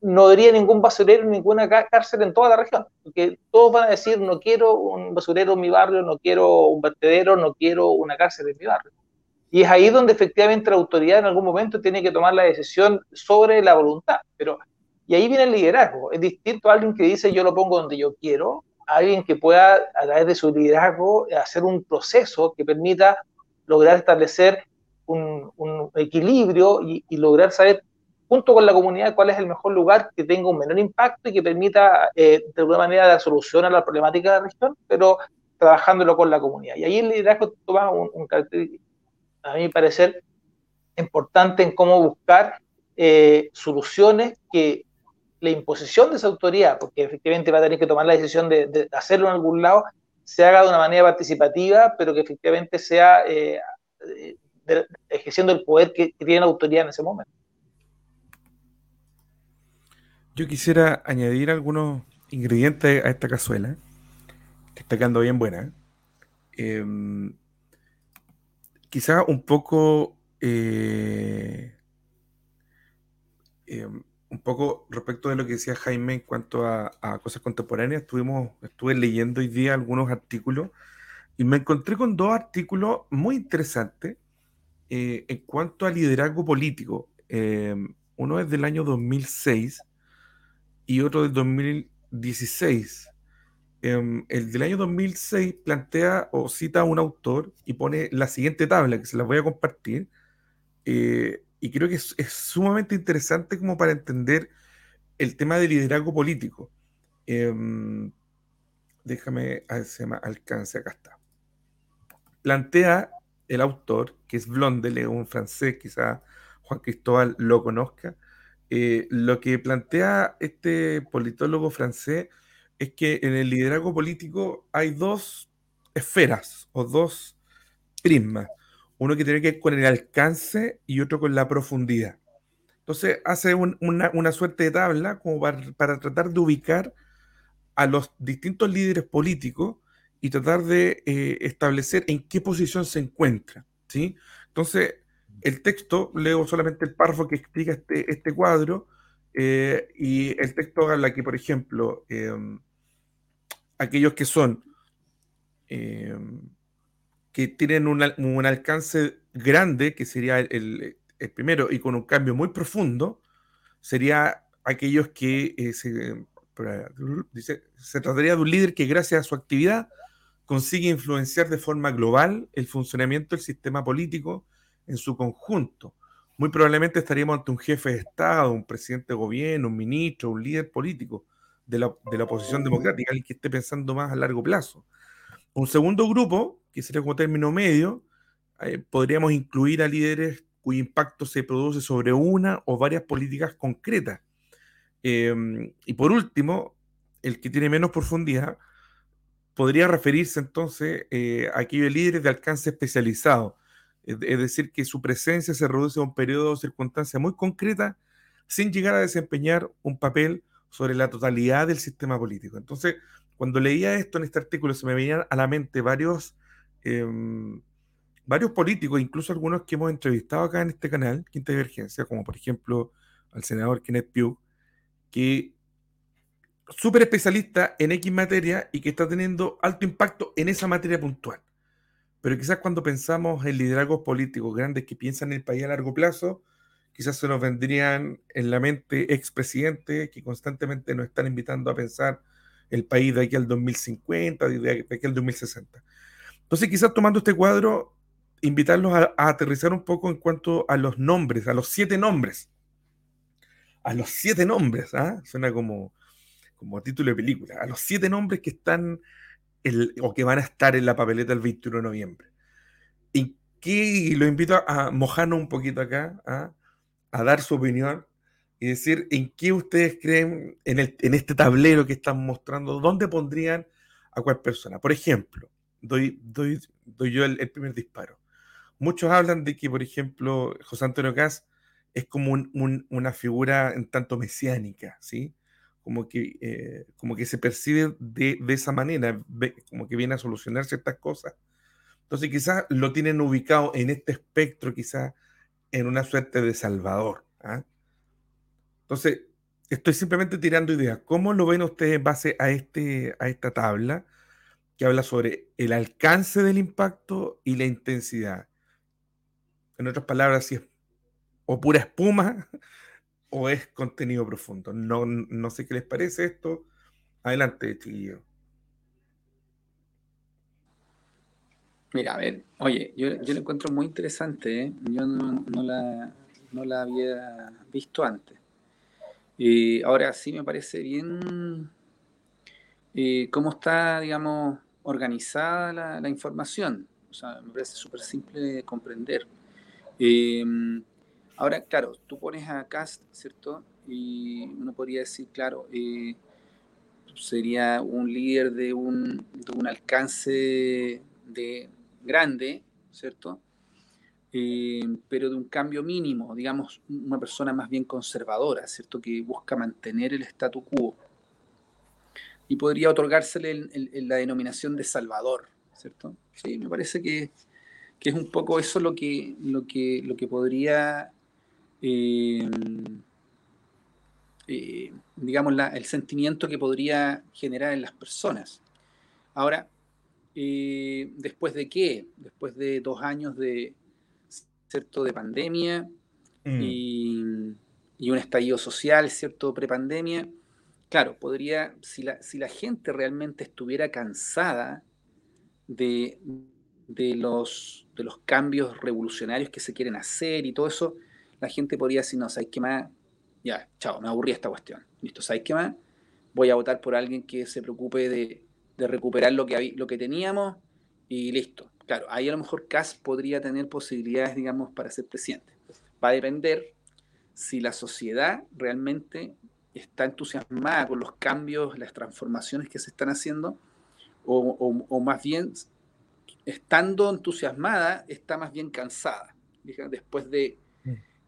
no habría ningún basurero, ninguna cárcel en toda la región, porque todos van a decir, no quiero un basurero en mi barrio, no quiero un vertedero, no quiero una cárcel en mi barrio. Y es ahí donde efectivamente la autoridad en algún momento tiene que tomar la decisión sobre la voluntad. Pero, y ahí viene el liderazgo. Es distinto a alguien que dice yo lo pongo donde yo quiero, a alguien que pueda a través de su liderazgo hacer un proceso que permita lograr establecer un, equilibrio y, y, lograr saber junto con la comunidad cuál es el mejor lugar que tenga un menor impacto y que permita eh, de alguna manera dar solución a la problemática de la región, pero trabajándolo con la comunidad. Y ahí el liderazgo toma un, carácter, a mi parecer, importante en cómo buscar eh, soluciones que la imposición de esa autoridad, porque efectivamente va a tener que tomar la decisión de, hacerlo en algún lado, se haga de una manera participativa, pero que efectivamente sea eh, ejerciendo el poder que tiene la autoridad en ese momento. Yo quisiera añadir algunos ingredientes a esta cazuela, que está quedando bien buena. Em, quizá un poco, eh, em, un poco respecto de lo que decía Jaime en cuanto a, cosas contemporáneas. Estuvimos, estuve leyendo hoy día algunos artículos y me encontré con dos artículos muy interesantes eh, en cuanto a liderazgo político. Em, uno es del año 2006 y otro del 2016. Em, el del año 2006 plantea o cita a un autor y pone la siguiente tabla, que se la voy a compartir, eh, y creo que es, sumamente interesante como para entender el tema del liderazgo político. Em, déjame, a se me alcance, acá está. Plantea el autor, que es Blondel, un francés, quizá Juan Cristóbal lo conozca, eh, lo que plantea este politólogo francés es que en el liderazgo político hay dos esferas o dos prismas. Uno que tiene que ver con el alcance y otro con la profundidad. Entonces hace una, suerte de tabla como para, tratar de ubicar a los distintos líderes políticos y tratar de eh, establecer en qué posición se encuentra. ¿sí? Entonces, el texto, leo solamente el párrafo que explica este, este cuadro, eh, y el texto habla que, por ejemplo, em, aquellos que son, em, que tienen un alcance grande, que sería el, primero, y con un cambio muy profundo, sería aquellos que eh, se, dice, se trataría de un líder que gracias a su actividad consigue influenciar de forma global el funcionamiento del sistema político, en su conjunto. Muy probablemente estaríamos ante un jefe de Estado, un presidente de gobierno, un ministro, un líder político de la, oposición democrática, alguien que esté pensando más a largo plazo. Un segundo grupo, que sería como término medio, eh, podríamos incluir a líderes cuyo impacto se produce sobre una o varias políticas concretas. Em, y por último, el que tiene menos profundidad podría referirse entonces eh, a aquellos líderes de alcance especializado, es decir, que su presencia se reduce a un periodo de circunstancia muy concreta sin llegar a desempeñar un papel sobre la totalidad del sistema político. Entonces, cuando leía esto en este artículo, se me venían a la mente varios, em, varios políticos, incluso algunos que hemos entrevistado acá en este canal, Quinta Divergencia, como por ejemplo al senador Kenneth Pugh, que súper especialista en X materia y que está teniendo alto impacto en esa materia puntual. Pero quizás cuando pensamos en liderazgos políticos grandes que piensan en el país a largo plazo, quizás se nos vendrían en la mente expresidentes que constantemente nos están invitando a pensar el país de aquí al 2050, de aquí al 2060. Entonces, quizás tomando este cuadro, invitarlos a, aterrizar un poco en cuanto a los nombres, a los siete nombres. A los siete nombres, ¿ah? Suena como como título de película, a los siete nombres que están o que van a estar en la papeleta el 21 de noviembre. Y que lo invito a, mojarnos un poquito acá, a, dar su opinión y decir en qué ustedes creen en, en este tablero que están mostrando, dónde pondrían a cuál persona. Por ejemplo, doy, doy, doy yo el, primer disparo. Muchos hablan de que, por ejemplo, José Antonio Caz es como una figura en tanto mesiánica, ¿sí? Como que, eh, como que se percibe de, esa manera, como que viene a solucionar ciertas cosas. Entonces quizás lo tienen ubicado en este espectro, quizás en una suerte de salvador. ¿ah? Entonces, estoy simplemente tirando ideas. ¿Cómo lo ven ustedes en base a, este, a esta tabla que habla sobre el alcance del impacto y la intensidad? En otras palabras, si es o pura espuma o es contenido profundo. No, no sé qué les parece esto. Adelante, chiquillo. Mira, a ver, oye, yo, yo lo encuentro muy interesante, ¿eh? yo no, la, no la había visto antes. Y ahora sí me parece bien eh, cómo está, digamos, organizada la, la, información. O sea, me parece súper simple de comprender. Eh, Ahora, claro, tú pones a Cast, ¿cierto? Y uno podría decir, claro, eh, sería un líder de un, alcance de grande, ¿cierto? Eh, pero de un cambio mínimo, digamos, una persona más bien conservadora, ¿cierto? Que busca mantener el statu quo. Y podría otorgársele la denominación de Salvador, ¿cierto? Sí, me parece que, que, es un poco eso lo que, lo que, lo que podría eh, eh, digamos, el sentimiento que podría generar en las personas. Ahora, eh, ¿después de qué? Después de dos años de, ¿cierto? de pandemia mm. y, un estallido social, ¿cierto? Prepandemia. Claro, podría, si la, si la gente realmente estuviera cansada de, de, los, de los cambios revolucionarios que se quieren hacer y todo eso, la gente podría decir, no, ¿sabes qué más? Ya, chao, me aburrí esta cuestión. Listo, ¿sabes qué más? Voy a votar por alguien que se preocupe de, recuperar lo que, lo que teníamos y listo. Claro, ahí a lo mejor Cas podría tener posibilidades, digamos, para ser presidente. Va a depender si la sociedad realmente está entusiasmada con los cambios, las transformaciones que se están haciendo, o, o más bien, estando entusiasmada, está más bien cansada. Después de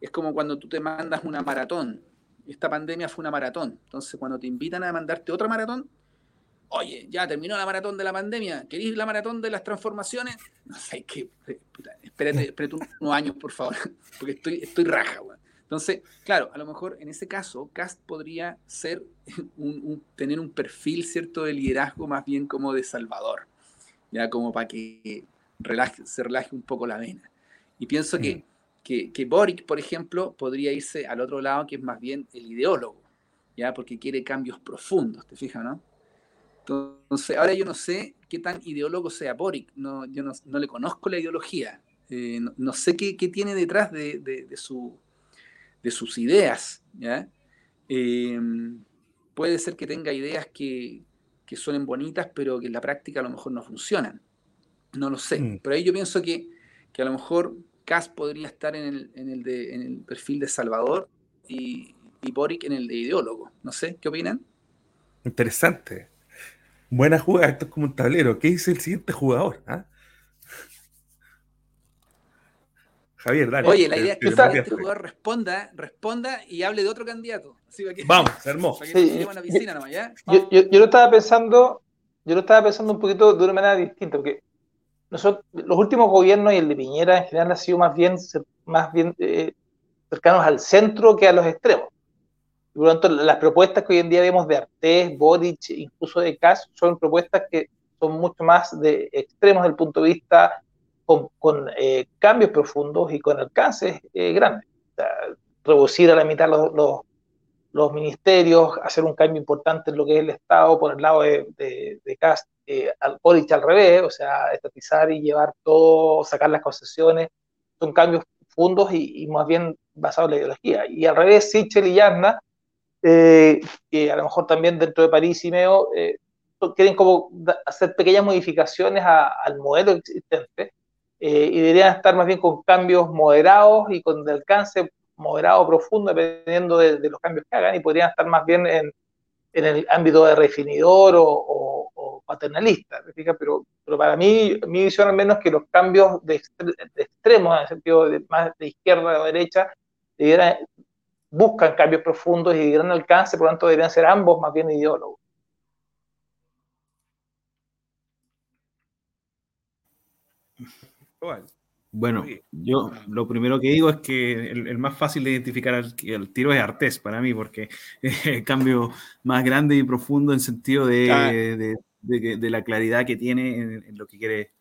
es como cuando tú te mandas una maratón. Esta pandemia fue una maratón. Entonces, cuando te invitan a mandarte otra maratón, oye, ya terminó la maratón de la pandemia, ¿queréis la maratón de las transformaciones? No sé, qué, espérate, espérate unos años, por favor, porque estoy, estoy raja, Entonces, claro, a lo mejor en ese caso, Cast podría ser tener un perfil, ¿cierto?, de liderazgo más bien como de salvador, ya como para que relaje, se relaje un poco la vena. Y pienso que que, Boric, por ejemplo, podría irse al otro lado, que es más bien el ideólogo, ¿ya? Porque quiere cambios profundos, ¿te fijas, no? Entonces, ahora yo no sé qué tan ideólogo sea Boric, no, yo no, le conozco la ideología, eh, no, sé qué, tiene detrás de, su, de sus ideas, ¿ya? Eh, puede ser que tenga ideas que, que, suenen bonitas, pero que en la práctica a lo mejor no funcionan. No lo sé. Mm. Pero ahí yo pienso que, que, a lo mejor Cas podría estar en el, en el, de, en el perfil de Salvador y, y, Boric en el de ideólogo. No sé, ¿qué opinan? Interesante. Buena jugada, esto es como un tablero. ¿Qué dice el siguiente jugador? ¿Ah? Javier, dale. Oye, la idea es que este jugador responda, responda y hable de otro candidato. Vamos, hermoso. Yo, yo, yo, lo estaba pensando, yo lo estaba pensando un poquito de una manera distinta, porque nosotros, los últimos gobiernos y el de Piñera en general han sido más bien, más bien eh, cercanos al centro que a los extremos. Por lo tanto, las propuestas que hoy en día vemos de Artés, Boric, incluso de Kass, son propuestas que son mucho más de extremos desde el punto de vista con, eh, cambios profundos y con alcances eh, grandes. reducir a la mitad los, los, los, ministerios, hacer un cambio importante en lo que es el Estado por el lado de, de, de Cast eh, al al revés, o sea, estatizar y llevar todo, sacar las concesiones, son cambios profundos y, más bien basados en la ideología. Y al revés, Sichel y Yarna eh, y a lo mejor también dentro de París y Meo, eh, quieren como hacer pequeñas modificaciones al modelo existente eh, y deberían estar más bien con cambios moderados y con alcance moderado o profundo, dependiendo de, los cambios que hagan, y podrían estar más bien en, el ámbito de refinidor o, paternalista, Pero, pero para mí, mi visión al menos que los cambios de, extremos, en el sentido de más de izquierda o derecha, buscan cambios profundos y de gran alcance, por lo tanto deberían ser ambos más bien ideólogos. Yo lo primero que digo es que el, más fácil de identificar al, el tiro es Artés para mí, porque es el cambio más grande y profundo en sentido de, de, la claridad que tiene en, lo que quiere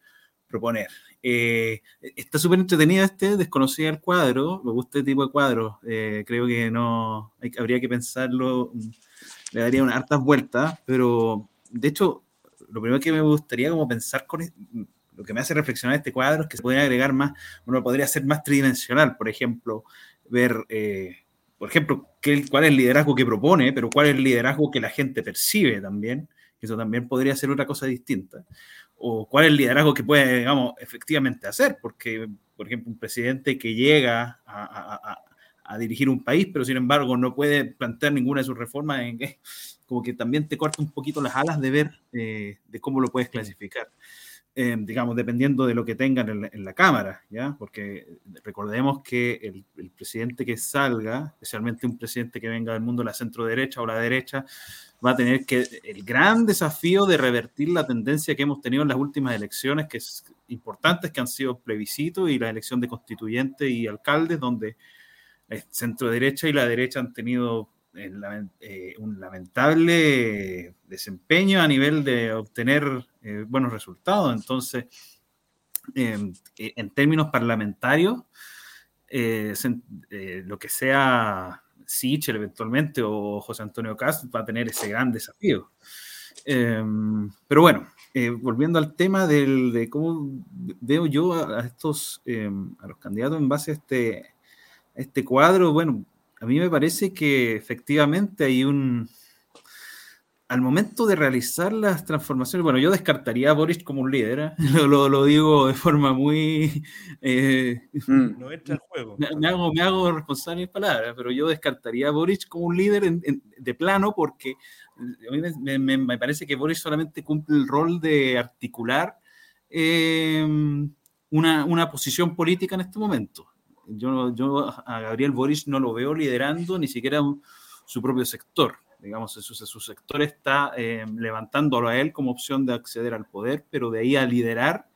proponer. Eh, está súper entretenido este, desconocía el cuadro, me gusta este tipo de cuadro, eh, creo que no, habría que pensarlo, le daría unas hartas vueltas, pero de hecho, lo primero que me gustaría como pensar con lo que me hace reflexionar este cuadro es que se podría agregar más, uno podría ser más tridimensional, por ejemplo, ver, eh, por ejemplo, qué, cuál es el liderazgo que propone, pero cuál es el liderazgo que la gente percibe también, que eso también podría ser otra cosa distinta, o cuál es el liderazgo que puede, digamos, efectivamente hacer, porque, por ejemplo, un presidente que llega a, dirigir un país, pero sin embargo no puede plantear ninguna de sus reformas, en, como que también te corta un poquito las alas de ver eh, de cómo lo puedes clasificar. Eh, digamos, dependiendo de lo que tengan en la, Cámara, ¿ya? Porque recordemos que el, presidente que salga, especialmente un presidente que venga del mundo de la centro derecha o la derecha, va a tener que el gran desafío de revertir la tendencia que hemos tenido en las últimas elecciones, que es importantes, que han sido plebiscitos y la elección de constituyentes y alcaldes, donde el centro derecha y la derecha han tenido eh, un lamentable desempeño a nivel de obtener eh, buenos resultados. Entonces, em, eh, en términos parlamentarios, lo que sea Sichel eventualmente o José Antonio Castro va a tener ese gran desafío. Em, pero bueno, volviendo al tema de cómo veo yo a, estos, em, a los candidatos en base a este, a este cuadro, bueno, a mí me parece que efectivamente hay un... Al momento de realizar las transformaciones, bueno, yo descartaría a Boris como un líder, ¿eh? lo, digo de forma muy... Eh, mm. no entra en juego. Me, hago, me hago responsable de mis palabras, pero yo descartaría a Boris como un líder de plano porque a mí me, parece que Boris solamente cumple el rol de articular eh, una, una posición política en este momento yo, a Gabriel Boris no lo veo liderando ni siquiera su propio sector. Digamos, su, su sector está eh, levantándolo a él como opción de acceder al poder, pero de ahí a liderar,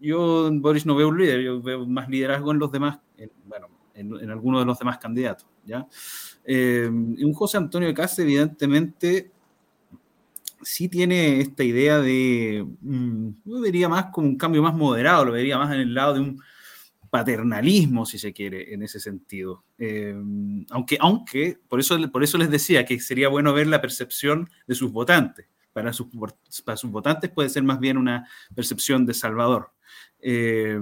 yo en Boris no veo un líder, yo veo más liderazgo en los demás, bueno, en, algunos de los demás candidatos. ¿ya? Eh, un José Antonio Cáceres, evidentemente, sí tiene esta idea de, mm, yo vería más como un cambio más moderado, lo vería más en el lado de un paternalismo, si se quiere, en ese sentido. Eh, aunque, aunque por, eso, por eso les decía que sería bueno ver la percepción de sus votantes. Para sus, para sus votantes puede ser más bien una percepción de Salvador. Eh,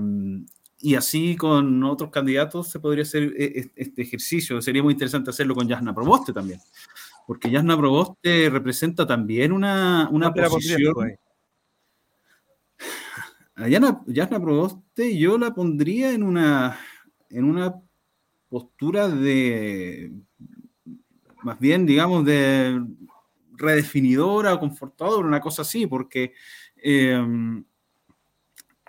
y así con otros candidatos se podría hacer eh, este ejercicio. Sería muy interesante hacerlo con Yasna Proboste también, porque Yasna Proboste representa también una, una posición... A Yasna, Proboste yo la pondría en una, en una postura de, más bien, digamos, de redefinidora o confortadora, una cosa así, porque em,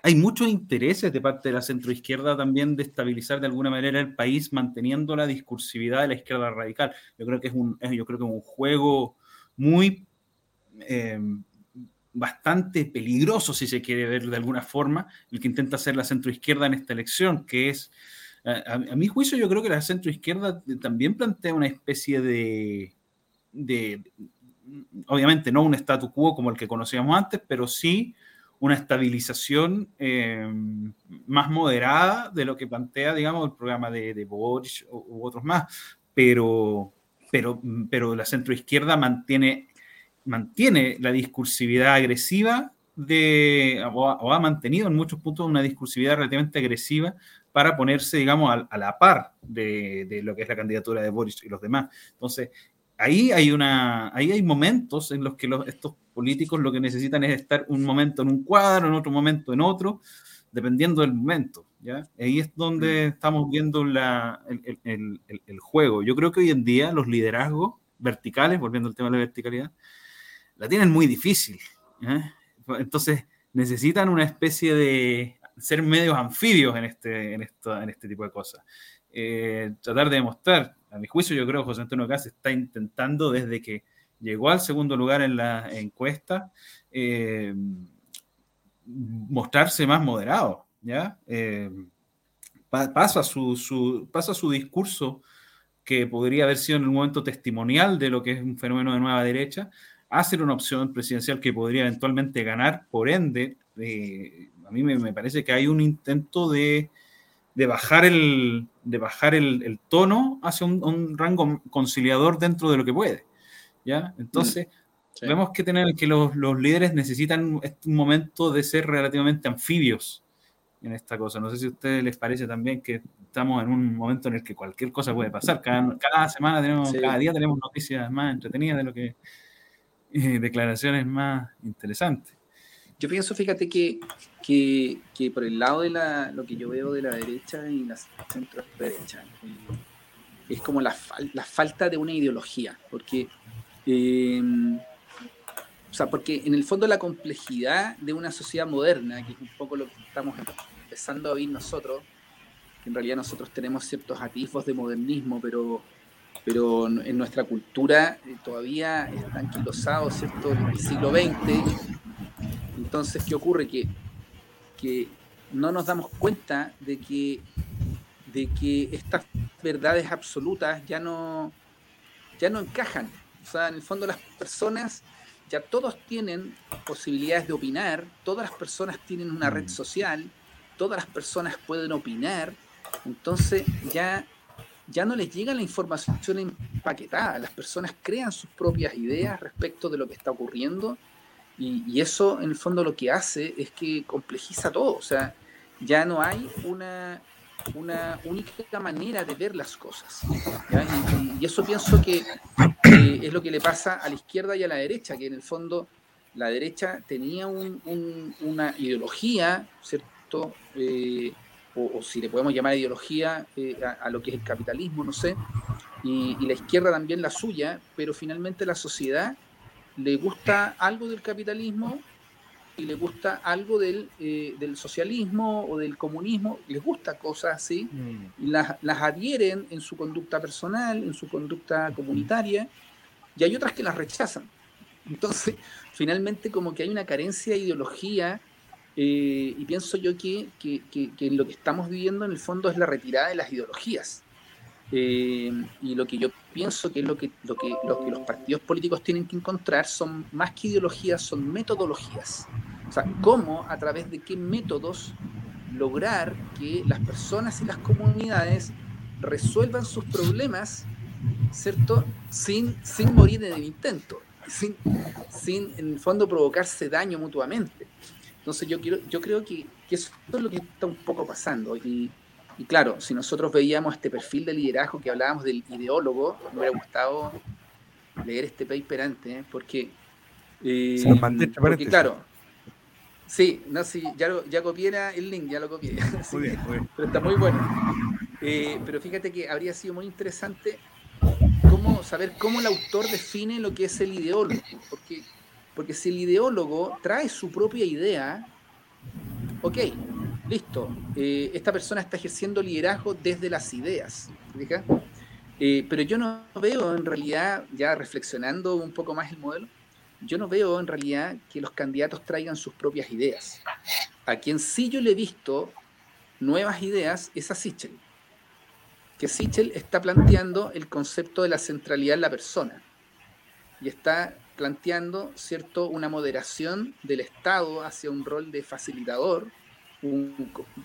hay muchos intereses de parte de la centroizquierda también de estabilizar de alguna manera el país manteniendo la discursividad de la izquierda radical. Yo creo que es un, yo creo que es un juego muy em, bastante peligroso, si se quiere ver de alguna forma, el que intenta hacer la centroizquierda en esta elección, que es, a, mi juicio, yo creo que la centroizquierda también plantea una especie de, obviamente no un statu quo como el que conocíamos antes, pero sí una estabilización eh, más moderada de lo que plantea, digamos, el programa de, de Boris u, otros más, pero, pero, pero la centroizquierda mantiene mantiene la discursividad agresiva de, o, ha mantenido en muchos puntos una discursividad relativamente agresiva para ponerse, digamos, a, la par de, lo que es la candidatura de Boris y los demás. Entonces, ahí hay una, ahí hay momentos en los que estos políticos lo que necesitan es estar un momento en un cuadro, en otro momento en otro, dependiendo del momento. ¿ya? Ahí es donde mm. estamos viendo la, el, el, juego. Yo creo que hoy en día los liderazgos verticales, volviendo al tema de la verticalidad, la tienen muy difícil. Entonces necesitan una especie de ser medios anfibios en este, en esto, en este tipo de cosas. Eh, tratar de demostrar, a mi juicio, yo creo que José Antonio Caz está intentando desde que llegó al segundo lugar en la encuesta eh, mostrarse más moderado, ¿ya? Eh, pasa, su, pasa su discurso que podría haber sido en un momento testimonial de lo que es un fenómeno de nueva derecha, a ser una opción presidencial que podría eventualmente ganar, por ende, a mí me, parece que hay un intento de, bajar el, de bajar el, tono hacia un, rango conciliador dentro de lo que puede. ¿ya? Entonces, mm, vemos que, tener, que los, líderes necesitan un momento de ser relativamente anfibios en esta cosa. No sé si a ustedes les parece también que estamos en un momento en el que cualquier cosa puede pasar. Cada, semana tenemos, cada día tenemos noticias más entretenidas de lo que eh, declaraciones más interesantes. Yo pienso, fíjate, que, que, por el lado de la, lo que yo veo de la derecha y la centro derecha, eh, es como la, la, falta de una ideología, porque, eh, o sea, porque en el fondo la complejidad de una sociedad moderna, que es un poco lo que estamos empezando a vivir nosotros, que en realidad nosotros tenemos ciertos atisbos de modernismo, pero pero en nuestra cultura eh, todavía está anquilosado, ¿cierto?, el siglo XX entonces, ¿qué ocurre? Que, que no nos damos cuenta de que, de que estas verdades absolutas ya no, ya no encajan. O sea, en el fondo las personas, ya todos tienen posibilidades de opinar, todas las personas tienen una red mm. social, todas las personas pueden opinar, entonces ya, ya no les llega la información empaquetada, las personas crean sus propias ideas respecto de lo que está ocurriendo y, eso en el fondo lo que hace es que complejiza todo, o sea, ya no hay una, una única manera de ver las cosas. Y, eso pienso que es lo que le pasa a la izquierda y a la derecha, que en el fondo la derecha tenía una ideología, ¿cierto? Eh, o, si le podemos llamar ideología eh, a, lo que es el capitalismo, no sé, y, y la izquierda también la suya, pero finalmente la sociedad le gusta algo del capitalismo y le gusta algo del, eh, del socialismo o del comunismo, les gusta cosas así, mm. y las, las adhieren en su conducta personal, en su conducta comunitaria, y hay otras que las rechazan. Entonces, finalmente como que hay una carencia de ideología, eh, y pienso yo que, que, lo que estamos viviendo en el fondo es la retirada de las ideologías. Eh, y lo que yo pienso que es lo que, lo, que, lo que los partidos políticos tienen que encontrar son más que ideologías, son metodologías. O sea, cómo, a través de qué métodos lograr que las personas y las comunidades resuelvan sus problemas, ¿cierto? Sin, sin morir en el intento, sin, sin en el fondo provocarse daño mutuamente. Entonces yo, quiero, yo creo que, que eso es lo que está un poco pasando. Y, y claro, si nosotros veíamos este perfil de liderazgo que hablábamos del ideólogo, me hubiera gustado leer este paper antes, ¿eh? porque, eh, porque claro, sí, no, sí, ya, ya copié el link, ya lo copié, muy bien, pero está muy bueno. Eh, pero fíjate que habría sido muy interesante cómo, saber cómo el autor define lo que es el ideólogo, porque, porque si el ideólogo trae su propia idea, ok, listo, eh, esta persona está ejerciendo liderazgo desde las ideas. Eh, pero yo no veo en realidad, ya reflexionando un poco más el modelo, yo no veo en realidad que los candidatos traigan sus propias ideas. A quien sí yo le he visto nuevas ideas es a Sichel. Que Sichel está planteando el concepto de la centralidad en la persona. Y está planteando, ¿cierto?, una moderación del Estado hacia un rol de facilitador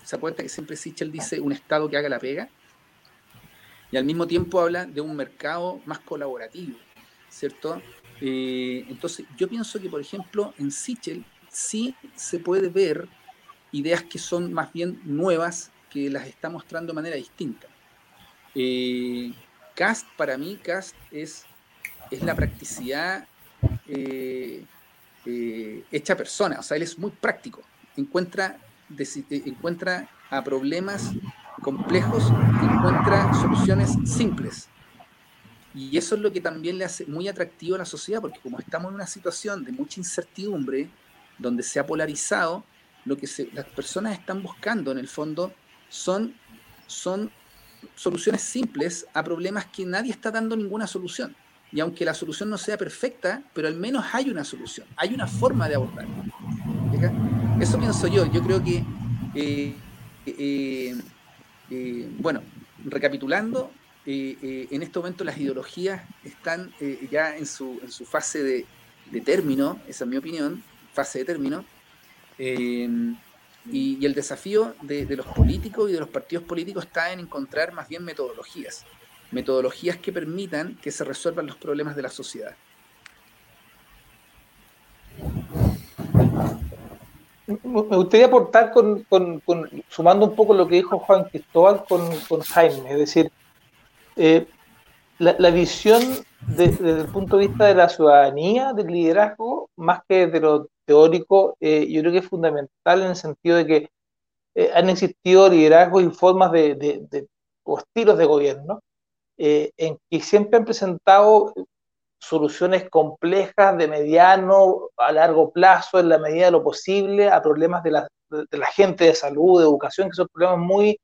¿se acuerda que siempre Sichel dice un Estado que haga la pega? Y al mismo tiempo habla de un mercado más colaborativo, ¿cierto? Eh, entonces, yo pienso que, por ejemplo, en Sichel sí se puede ver ideas que son más bien nuevas, que las está mostrando de manera distinta. Eh, Cast, para mí, Cast es, es la practicidad eh, eh, hecha persona, o sea, él es muy práctico, encuentra, encuentra a problemas complejos, encuentra soluciones simples. Y eso es lo que también le hace muy atractivo a la sociedad, porque como estamos en una situación de mucha incertidumbre, donde se ha polarizado, lo que las personas están buscando en el fondo son, son soluciones simples a problemas que nadie está dando ninguna solución. Y aunque la solución no sea perfecta, pero al menos hay una solución, hay una forma de abordarlo. Eso pienso yo. Yo creo que, eh, eh, eh, bueno, recapitulando, en este momento las ideologías están ya en su, en su fase de, de, término, esa es mi opinión, fase de término. Y, el desafío de, los políticos y de los partidos políticos está en encontrar más bien metodologías, metodologías que permitan que se resuelvan los problemas de la sociedad. Me gustaría aportar con, sumando un poco lo que dijo Juan Cristóbal con, Jaime, es decir, eh, la, visión desde el punto de vista de la ciudadanía, del liderazgo, más que de lo teórico, eh, yo creo que es fundamental en el sentido de que eh, han existido liderazgos y formas de, o estilos de gobierno eh, en que siempre han presentado soluciones complejas de mediano a largo plazo en la medida de lo posible a problemas de la, gente de salud, de educación, que son problemas muy,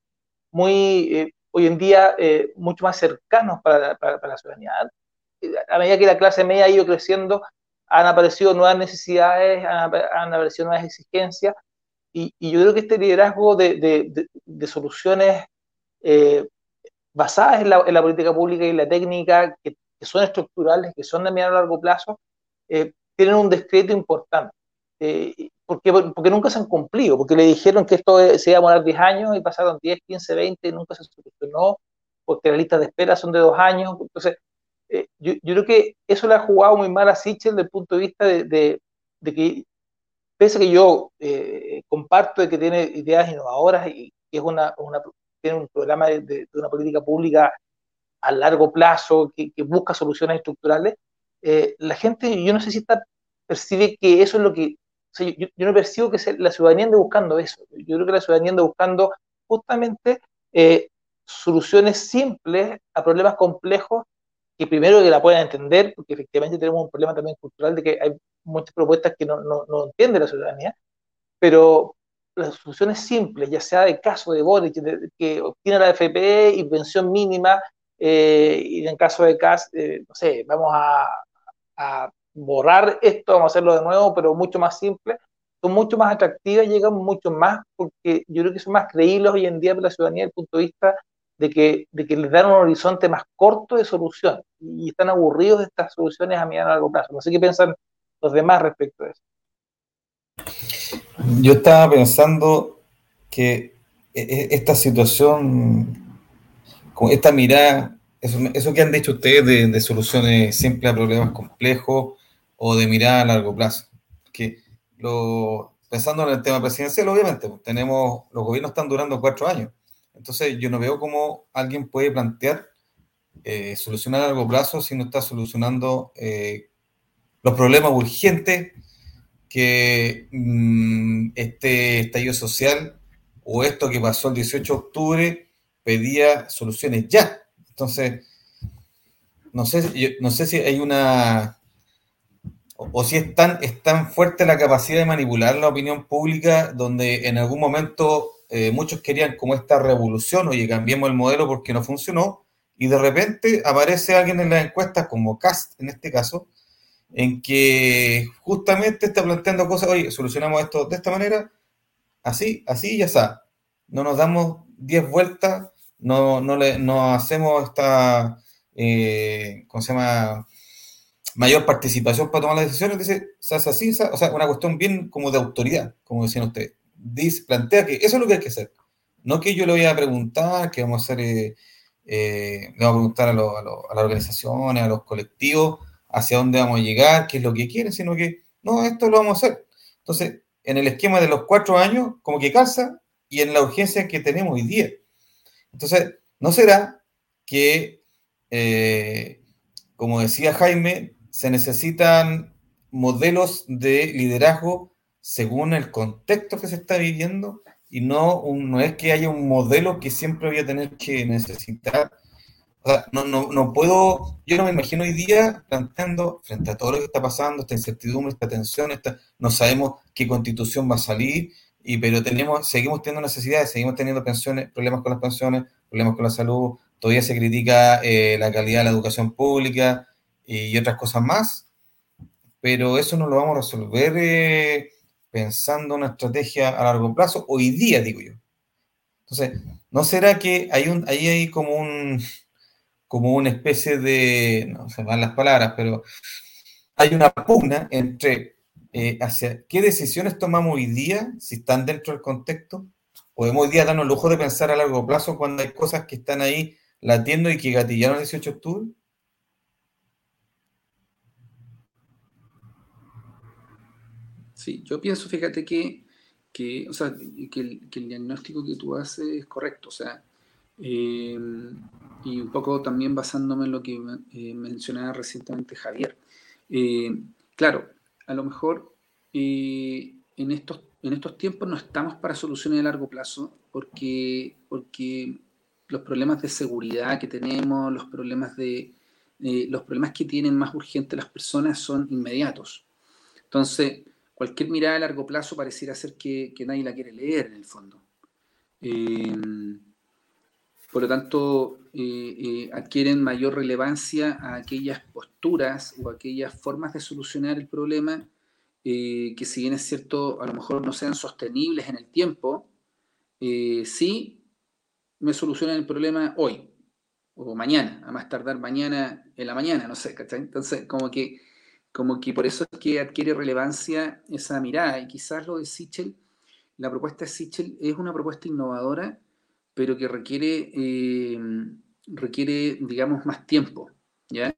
muy hoy en día mucho más cercanos para, para la ciudadanía. A medida que la clase media ha ido creciendo, han aparecido nuevas necesidades, han, aparecido nuevas exigencias, y, yo creo que este liderazgo de, soluciones eh, basadas en la, política pública y la técnica, que, son estructurales, que son de mediano a largo plazo, eh, tienen un descrédito importante. Eh, porque, porque nunca se han cumplido, porque le dijeron que esto se iba a demorar 10 años y pasaron 10, 15, 20 y nunca se solucionó, porque las listas de espera son de dos años. Entonces, eh, yo, creo que eso le ha jugado muy mal a Sichel desde el punto de vista de, que, pese a que yo eh, comparto de que tiene ideas innovadoras y que es una, tiene un programa de, una política pública a largo plazo que, busca soluciones estructurales, eh, la gente, yo no sé si está, percibe que eso es lo que, yo, no percibo que la ciudadanía ande buscando eso, yo creo que la ciudadanía anda buscando justamente soluciones simples a problemas complejos que primero que la puedan entender, porque efectivamente tenemos un problema también cultural de que hay muchas propuestas que no, no, no entiende la ciudadanía, pero las soluciones simples, ya sea el caso de Boric, que obtiene la FP y pensión mínima, eh, y en caso de CAS, eh, no sé, vamos a, a, borrar esto, vamos a hacerlo de nuevo, pero mucho más simple, son mucho más atractivas, llegan mucho más, porque yo creo que son más creíbles hoy en día para la ciudadanía desde el punto de vista de que, de que les dan un horizonte más corto de solución y están aburridos de estas soluciones a mediano y largo plazo. No sé qué piensan los demás respecto a eso. Yo estaba pensando que e, e, esta situación, con esta mirada, eso, que han dicho ustedes de, soluciones simples a problemas complejos o de mirada a largo plazo, que pensando en el tema presidencial, obviamente, pues, tenemos, los gobiernos están durando cuatro años. Entonces, yo no veo cómo alguien puede plantear eh, solucionar a largo plazo si no está solucionando eh, los problemas urgentes que mm, este estallido social o esto que pasó el 18 de octubre pedía soluciones ya. Entonces, no sé, no sé si hay una o, si es tan, es tan fuerte la capacidad de manipular la opinión pública donde en algún momento eh, muchos querían como esta revolución, oye, cambiemos el modelo porque no funcionó, y de repente aparece alguien en las encuestas, como Cast en este caso, en que justamente está planteando cosas, oye, solucionamos esto de esta manera, así, así y ya está. No nos damos 10 vueltas, no, no, le, no hacemos esta, eh, ¿cómo se llama? Mayor participación para tomar las decisiones, dice, se hace así, o sea, una cuestión bien como de autoridad, como decían ustedes dice, plantea que eso es lo que hay que hacer. No que yo le voy a preguntar, que vamos a hacer, eh, eh, le vamos a preguntar a, a, las organizaciones, a los colectivos, hacia dónde vamos a llegar, qué es lo que quieren, sino que, no, esto lo vamos a hacer. Entonces, en el esquema de los cuatro años, como que calza, y en la urgencia que tenemos hoy día. Entonces, ¿no será que, eh, como decía Jaime, se necesitan modelos de liderazgo según el contexto que se está viviendo y no, no es que haya un modelo que siempre voy a tener que necesitar. O sea, no, no, no puedo, yo no me imagino hoy día planteando frente a todo lo que está pasando, esta incertidumbre, esta tensión, esta, no sabemos qué constitución va a salir, y, pero tenemos, seguimos teniendo necesidades, seguimos teniendo pensiones, problemas con las pensiones, problemas con la salud, todavía se critica eh, la calidad de la educación pública y otras cosas más, pero eso no lo vamos a resolver eh, pensando una estrategia a largo plazo, hoy día, digo yo. Entonces, ¿no será que hay un, ahí hay como un, como una especie de, no se van las palabras, pero hay una pugna entre eh, hacia qué decisiones tomamos hoy día, si están dentro del contexto, podemos hoy día darnos el lujo de pensar a largo plazo cuando hay cosas que están ahí latiendo y que gatillaron el 18 de octubre. Sí, yo pienso, fíjate que, que, o sea, que, el, diagnóstico que tú haces es correcto, o sea, eh, y un poco también basándome en lo que eh, mencionaba recientemente Javier. Eh, claro, a lo mejor en, estos, en estos tiempos no estamos para soluciones de largo plazo porque, porque los problemas de seguridad que tenemos, los problemas, de, los problemas que tienen más urgentes las personas son inmediatos. Entonces, cualquier mirada a largo plazo pareciera ser que, nadie la quiere leer en el fondo. Eh, por lo tanto, eh, eh, adquieren mayor relevancia a aquellas posturas o aquellas formas de solucionar el problema que si bien es cierto, a lo mejor no sean sostenibles en el tiempo, sí me solucionan el problema hoy o mañana, a más tardar mañana en la mañana, no sé, ¿cachai? Entonces, como que como que por eso es que adquiere relevancia esa mirada. Y quizás lo de Sichel, la propuesta de Sichel es una propuesta innovadora, pero que requiere, eh, requiere digamos, más tiempo. ¿ya?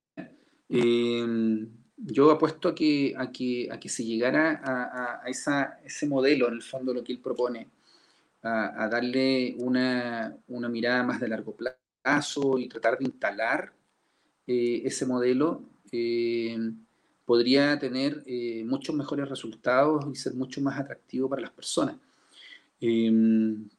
Eh, yo apuesto a que, a que, a que se llegara a, esa, ese modelo, en el fondo, lo que él propone, a, darle una, mirada más de largo plazo y tratar de instalar eh, ese modelo podría tener muchos mejores resultados y ser mucho más atractivo para las personas. Em,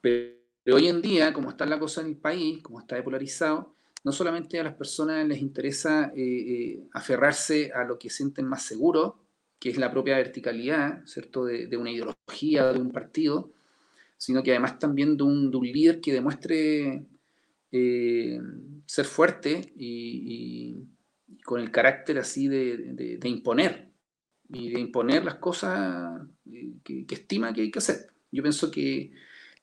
pero, hoy en día, como está la cosa en el país, como está depolarizado, no solamente a las personas les interesa eh, eh, aferrarse a lo que sienten más seguro, que es la propia verticalidad, ¿cierto?, de, una ideología, de un partido, sino que además también de un, líder que demuestre ser fuerte y con el carácter así de, imponer y de imponer las cosas que, estima que hay que hacer. Yo pienso que,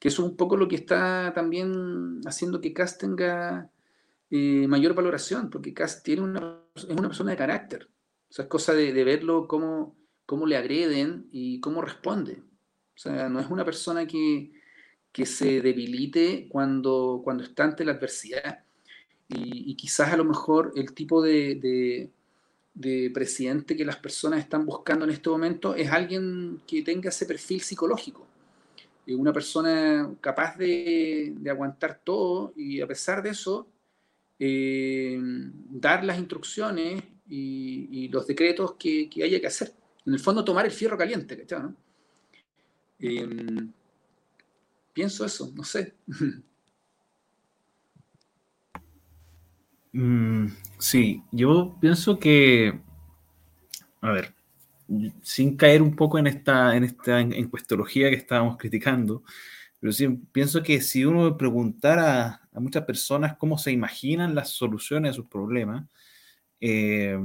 eso es un poco lo que está también haciendo que Cass tenga eh, mayor valoración, porque Cass tiene una, es una persona de carácter. O sea, es cosa de, verlo cómo, cómo, le agreden y cómo responde. O sea, no es una persona que, que se debilite cuando, cuando está ante la adversidad y, quizás a lo mejor el tipo de, presidente que las personas están buscando en este momento es alguien que tenga ese perfil psicológico. Una persona capaz de, aguantar todo y a pesar de eso, eh, dar las instrucciones y, los decretos que, haya que hacer. En el fondo, tomar el fierro caliente, ¿cachai? Em, pienso eso, no sé. Mm, sí, yo pienso que, a ver, sin caer un poco en esta, en esta encuestología que estábamos criticando, pero sí pienso que si uno preguntara a muchas personas cómo se imaginan las soluciones a sus problemas, eh,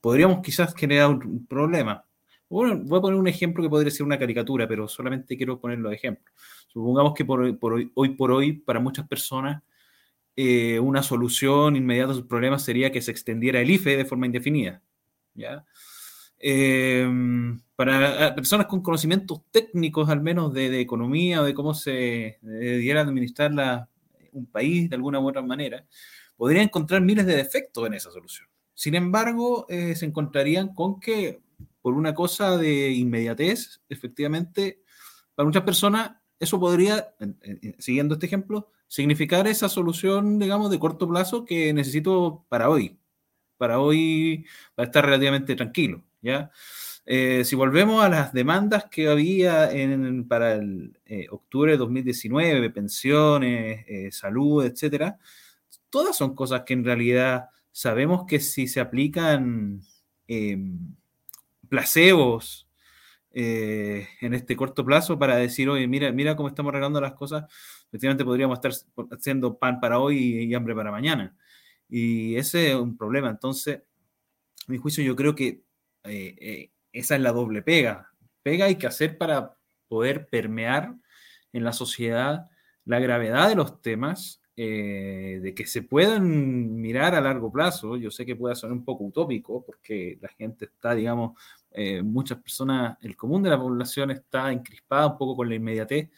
podríamos quizás generar un problema. Bueno, voy a poner un ejemplo que podría ser una caricatura, pero solamente quiero ponerlo de ejemplo. Supongamos que por, hoy, hoy por hoy, para muchas personas, eh, una solución inmediata a sus problemas sería que se extendiera el IFE de forma indefinida. ¿ya? Em, para personas con conocimientos técnicos, al menos de, economía o de cómo se debiera administrar un país de alguna u otra manera, podría encontrar miles de defectos en esa solución. Sin embargo, eh, se encontrarían con que, por una cosa de inmediatez, efectivamente, para muchas personas, eso podría, siguiendo este ejemplo, significar esa solución, digamos, de corto plazo que necesito para hoy. para hoy va a estar relativamente tranquilo, ¿ya? Eh, si volvemos a las demandas que había en, para el eh, octubre de 2019, pensiones, eh, salud, etcétera, todas son cosas que en realidad sabemos que si se aplican em, placebos en este corto plazo para decir, oye, mira, mira cómo estamos arreglando las cosas, efectivamente podríamos estar haciendo pan para hoy y hambre para mañana. Y ese es un problema. Entonces, a mi juicio, yo creo que esa es la doble pega. Pega hay que hacer para poder permear en la sociedad la gravedad de los temas, eh, de que se puedan mirar a largo plazo. Yo sé que puede sonar un poco utópico porque la gente está, digamos, eh, muchas personas, el común de la población está encrispada un poco con la inmediatez,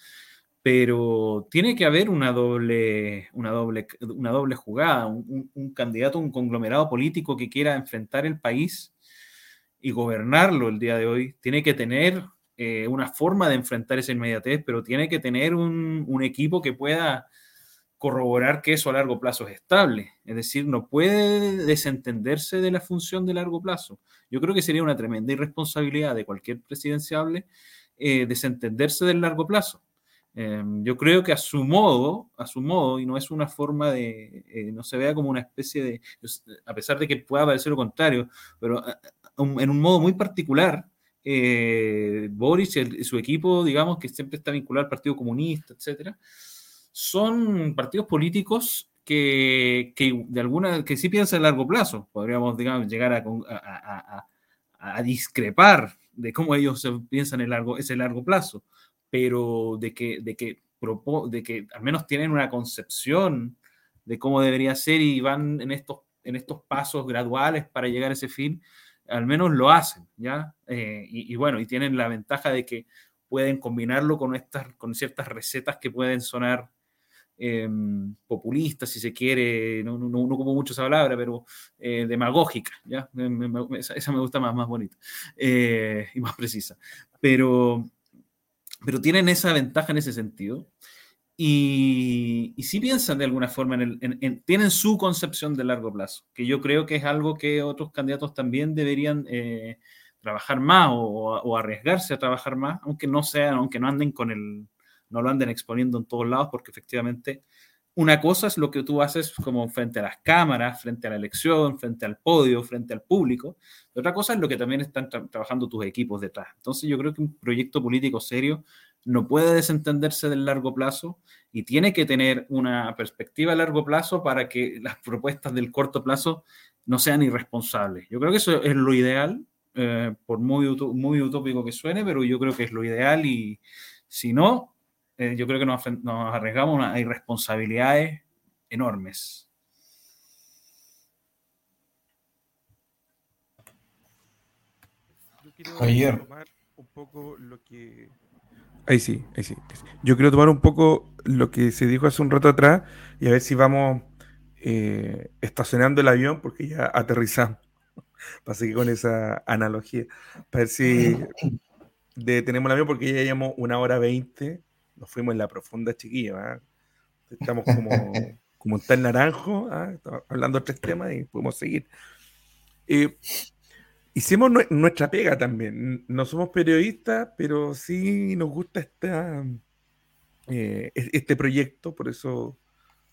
pero tiene que haber una doble, una doble, una doble jugada, un, un candidato, un conglomerado político que quiera enfrentar el país y gobernarlo el día de hoy, tiene que tener eh, una forma de enfrentar esa inmediatez, pero tiene que tener un, equipo que pueda corroborar que eso a largo plazo es estable. Es decir, no puede desentenderse de la función de largo plazo. Yo creo que sería una tremenda irresponsabilidad de cualquier presidenciable eh, desentenderse del largo plazo. Em, yo creo que a su modo, a su modo, y no es una forma de, eh, no se vea como una especie de, a pesar de que pueda parecer lo contrario, pero en un modo muy particular, eh, Boris y, su equipo, digamos, que siempre está vinculado al Partido Comunista, etcétera, son partidos políticos que, de alguna que sí piensan a largo plazo. Podríamos, digamos, llegar a, a, discrepar de cómo ellos piensan en largo, ese largo plazo, pero de que, de que, de que al menos tienen una concepción de cómo debería ser y van en estos, en estos pasos graduales para llegar a ese fin, al menos lo hacen, ¿ya? Eh, y, bueno, y tienen la ventaja de que pueden combinarlo con, estas, con ciertas recetas que pueden sonar em, populistas, si se quiere, no, no, como mucho esa palabra, pero eh, demagógica, ¿ya? esa, me gusta más, más bonita eh, y más precisa. Pero, pero tienen esa ventaja en ese sentido y, y sí piensan de alguna forma, en el, tienen su concepción de largo plazo, que yo creo que es algo que otros candidatos también deberían eh, trabajar más o, arriesgarse a trabajar más, aunque no sean, aunque no anden con el, no lo anden exponiendo en todos lados, porque efectivamente una cosa es lo que tú haces como frente a las cámaras, frente a la elección, frente al podio, frente al público. Otra cosa es lo que también están trabajando tus equipos detrás. Entonces yo creo que un proyecto político serio no puede desentenderse del largo plazo y tiene que tener una perspectiva a largo plazo para que las propuestas del corto plazo no sean irresponsables. Yo creo que eso es lo ideal, eh, por muy utópico que suene, pero yo creo que es lo ideal y si no, eh, yo creo que nos, arriesgamos a irresponsabilidades enormes. Ayer. un poco lo que Ahí sí, ahí sí, Yo quiero tomar un poco lo que se dijo hace un rato atrás y a ver si vamos eh, estacionando el avión porque ya aterrizamos. Para seguir con esa analogía. Para ver si detenemos el avión porque ya llevamos una hora veinte. Nos fuimos en la profunda chiquilla. Estamos como, como un tal naranjo, ¿ah? hablando de tres temas y podemos seguir. Eh, hicimos nuestra pega también. No somos periodistas, pero sí nos gusta esta, eh, este proyecto, por eso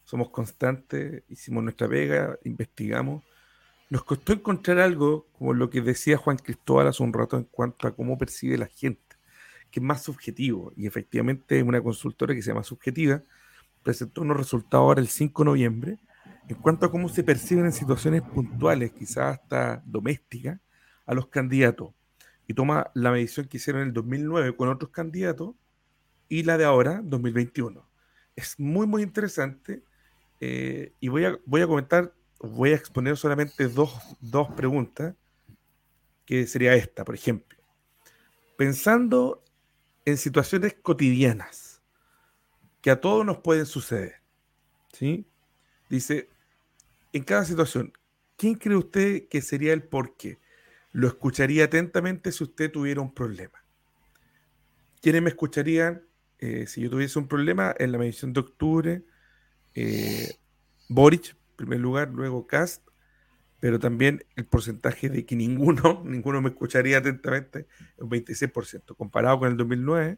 somos constantes, hicimos nuestra pega, investigamos. Nos costó encontrar algo, como lo que decía Juan Cristóbal hace un rato, en cuanto a cómo percibe la gente, que es más subjetivo. Y efectivamente una consultora que se llama Subjetiva presentó unos resultados ahora el 5 de noviembre en cuanto a cómo se perciben en situaciones puntuales, quizás hasta domésticas, a los candidatos y toma la medición que hicieron en el 2009 con otros candidatos y la de ahora, 2021. Es muy, muy interesante eh, y voy a, voy a comentar, voy a exponer solamente dos, dos preguntas, que sería esta, por ejemplo. Pensando en situaciones cotidianas que a todos nos pueden suceder, ¿sí? Dice, en cada situación, ¿quién cree usted que sería el por qué? Lo escucharía atentamente si usted tuviera un problema. ¿Quiénes me escucharían eh, si yo tuviese un problema en la medición de octubre? Eh, Boric, en primer lugar, luego Cast, pero también el porcentaje de que ninguno, ninguno me escucharía atentamente, un 26%. Comparado con el 2009,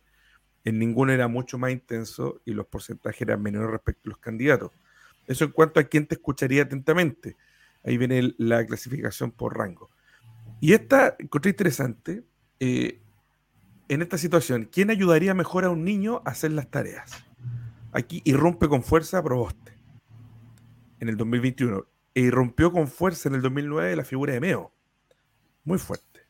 en ninguno era mucho más intenso y los porcentajes eran menores respecto a los candidatos. Eso en cuanto a quién te escucharía atentamente. Ahí viene la clasificación por rango. Y esta encontré interesante. Eh, en esta situación, ¿quién ayudaría mejor a un niño a hacer las tareas? Aquí irrumpe con fuerza Proboste en el 2021 e irrumpió con fuerza en el 2009 la figura de Meo. Muy fuerte.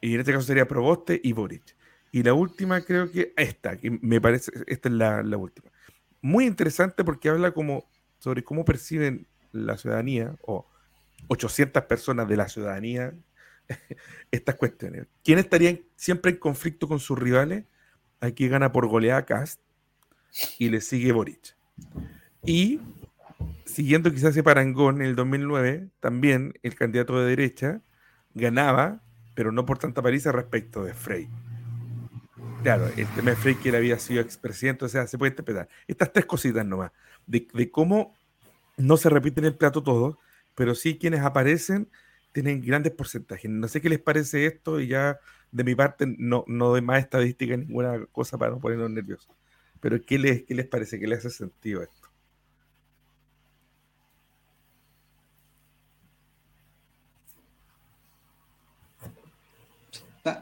Y en este caso sería Proboste y Boric. Y la última creo que esta, que me parece, esta es la, la última. Muy interesante porque habla como sobre cómo perciben la ciudadanía o 800 personas de la ciudadanía estas cuestiones. ¿Quién estaría siempre en conflicto con sus rivales? Aquí gana por goleada Cast y le sigue Boric. Y siguiendo quizás ese parangón en el 2009, también el candidato de derecha ganaba, pero no por tanta paliza respecto de Frey. Claro, el tema de Frey que él había sido expresidente, o sea, se puede interpretar. Estas tres cositas nomás, de, de cómo no se repite en el plato todo, pero sí quienes aparecen tienen grandes porcentajes. No sé qué les parece esto y ya de mi parte no, no doy más estadística ni ninguna cosa para no ponernos nerviosos. Pero ¿qué les, qué les parece? ¿Qué les hace sentido esto?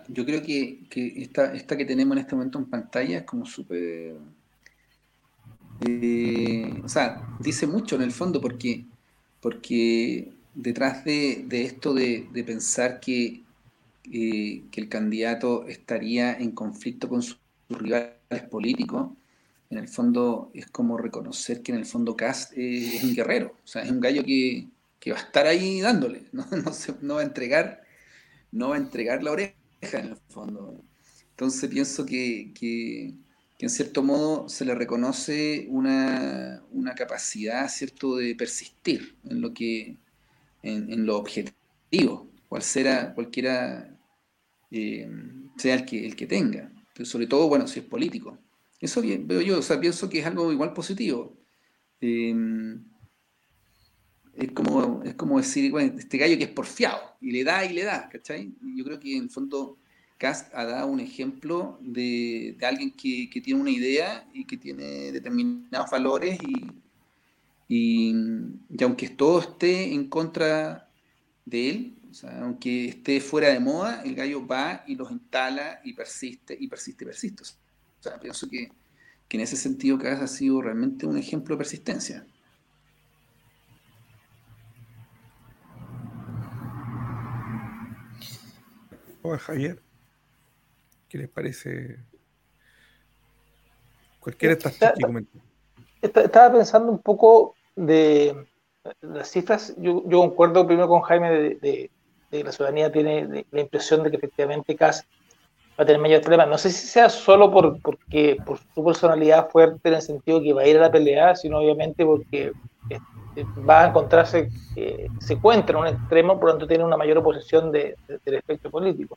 Yo creo que, esta, esta, que tenemos en este momento en pantalla es como súper... Eh, o sea, dice mucho en el fondo porque, porque detrás de, esto de, pensar que, eh, que, el candidato estaría en conflicto con sus, rivales políticos, en el fondo es como reconocer que en el fondo Cast es un guerrero, o sea, es un gallo que, va a estar ahí dándole, no, no, va a entregar, no va a entregar la oreja en el fondo. Entonces pienso que, que, en cierto modo se le reconoce una, una capacidad, ¿cierto?, de persistir en lo que en, lo objetivo, cual cualquiera eh, sea el que, el que tenga. Pero sobre todo, bueno, si es político. Eso veo yo, o sea, pienso que es algo igual positivo. Eh, es como, es como decir, bueno, este gallo que es porfiado, y le da y le da, ¿cachai? yo creo que en el fondo Cast ha dado un ejemplo de, alguien que, que, tiene una idea y que tiene determinados valores y, y, aunque todo esté en contra de él, aunque esté fuera de moda, el gallo va y los instala y persiste y persiste y persiste. O sea, pienso que, en ese sentido Cas ha sido realmente un ejemplo de persistencia. Hola Javier, ¿qué les parece? Cualquiera de estas Estaba pensando un poco de las cifras, yo, yo concuerdo primero con Jaime de, que la ciudadanía tiene la impresión de que efectivamente CAS va a tener mayor problemas. No sé si sea solo por, porque, por su personalidad fuerte en el sentido que va a ir a la pelea, sino obviamente porque va a encontrarse, eh, se encuentra en un extremo, por lo tanto tiene una mayor oposición de, del espectro político.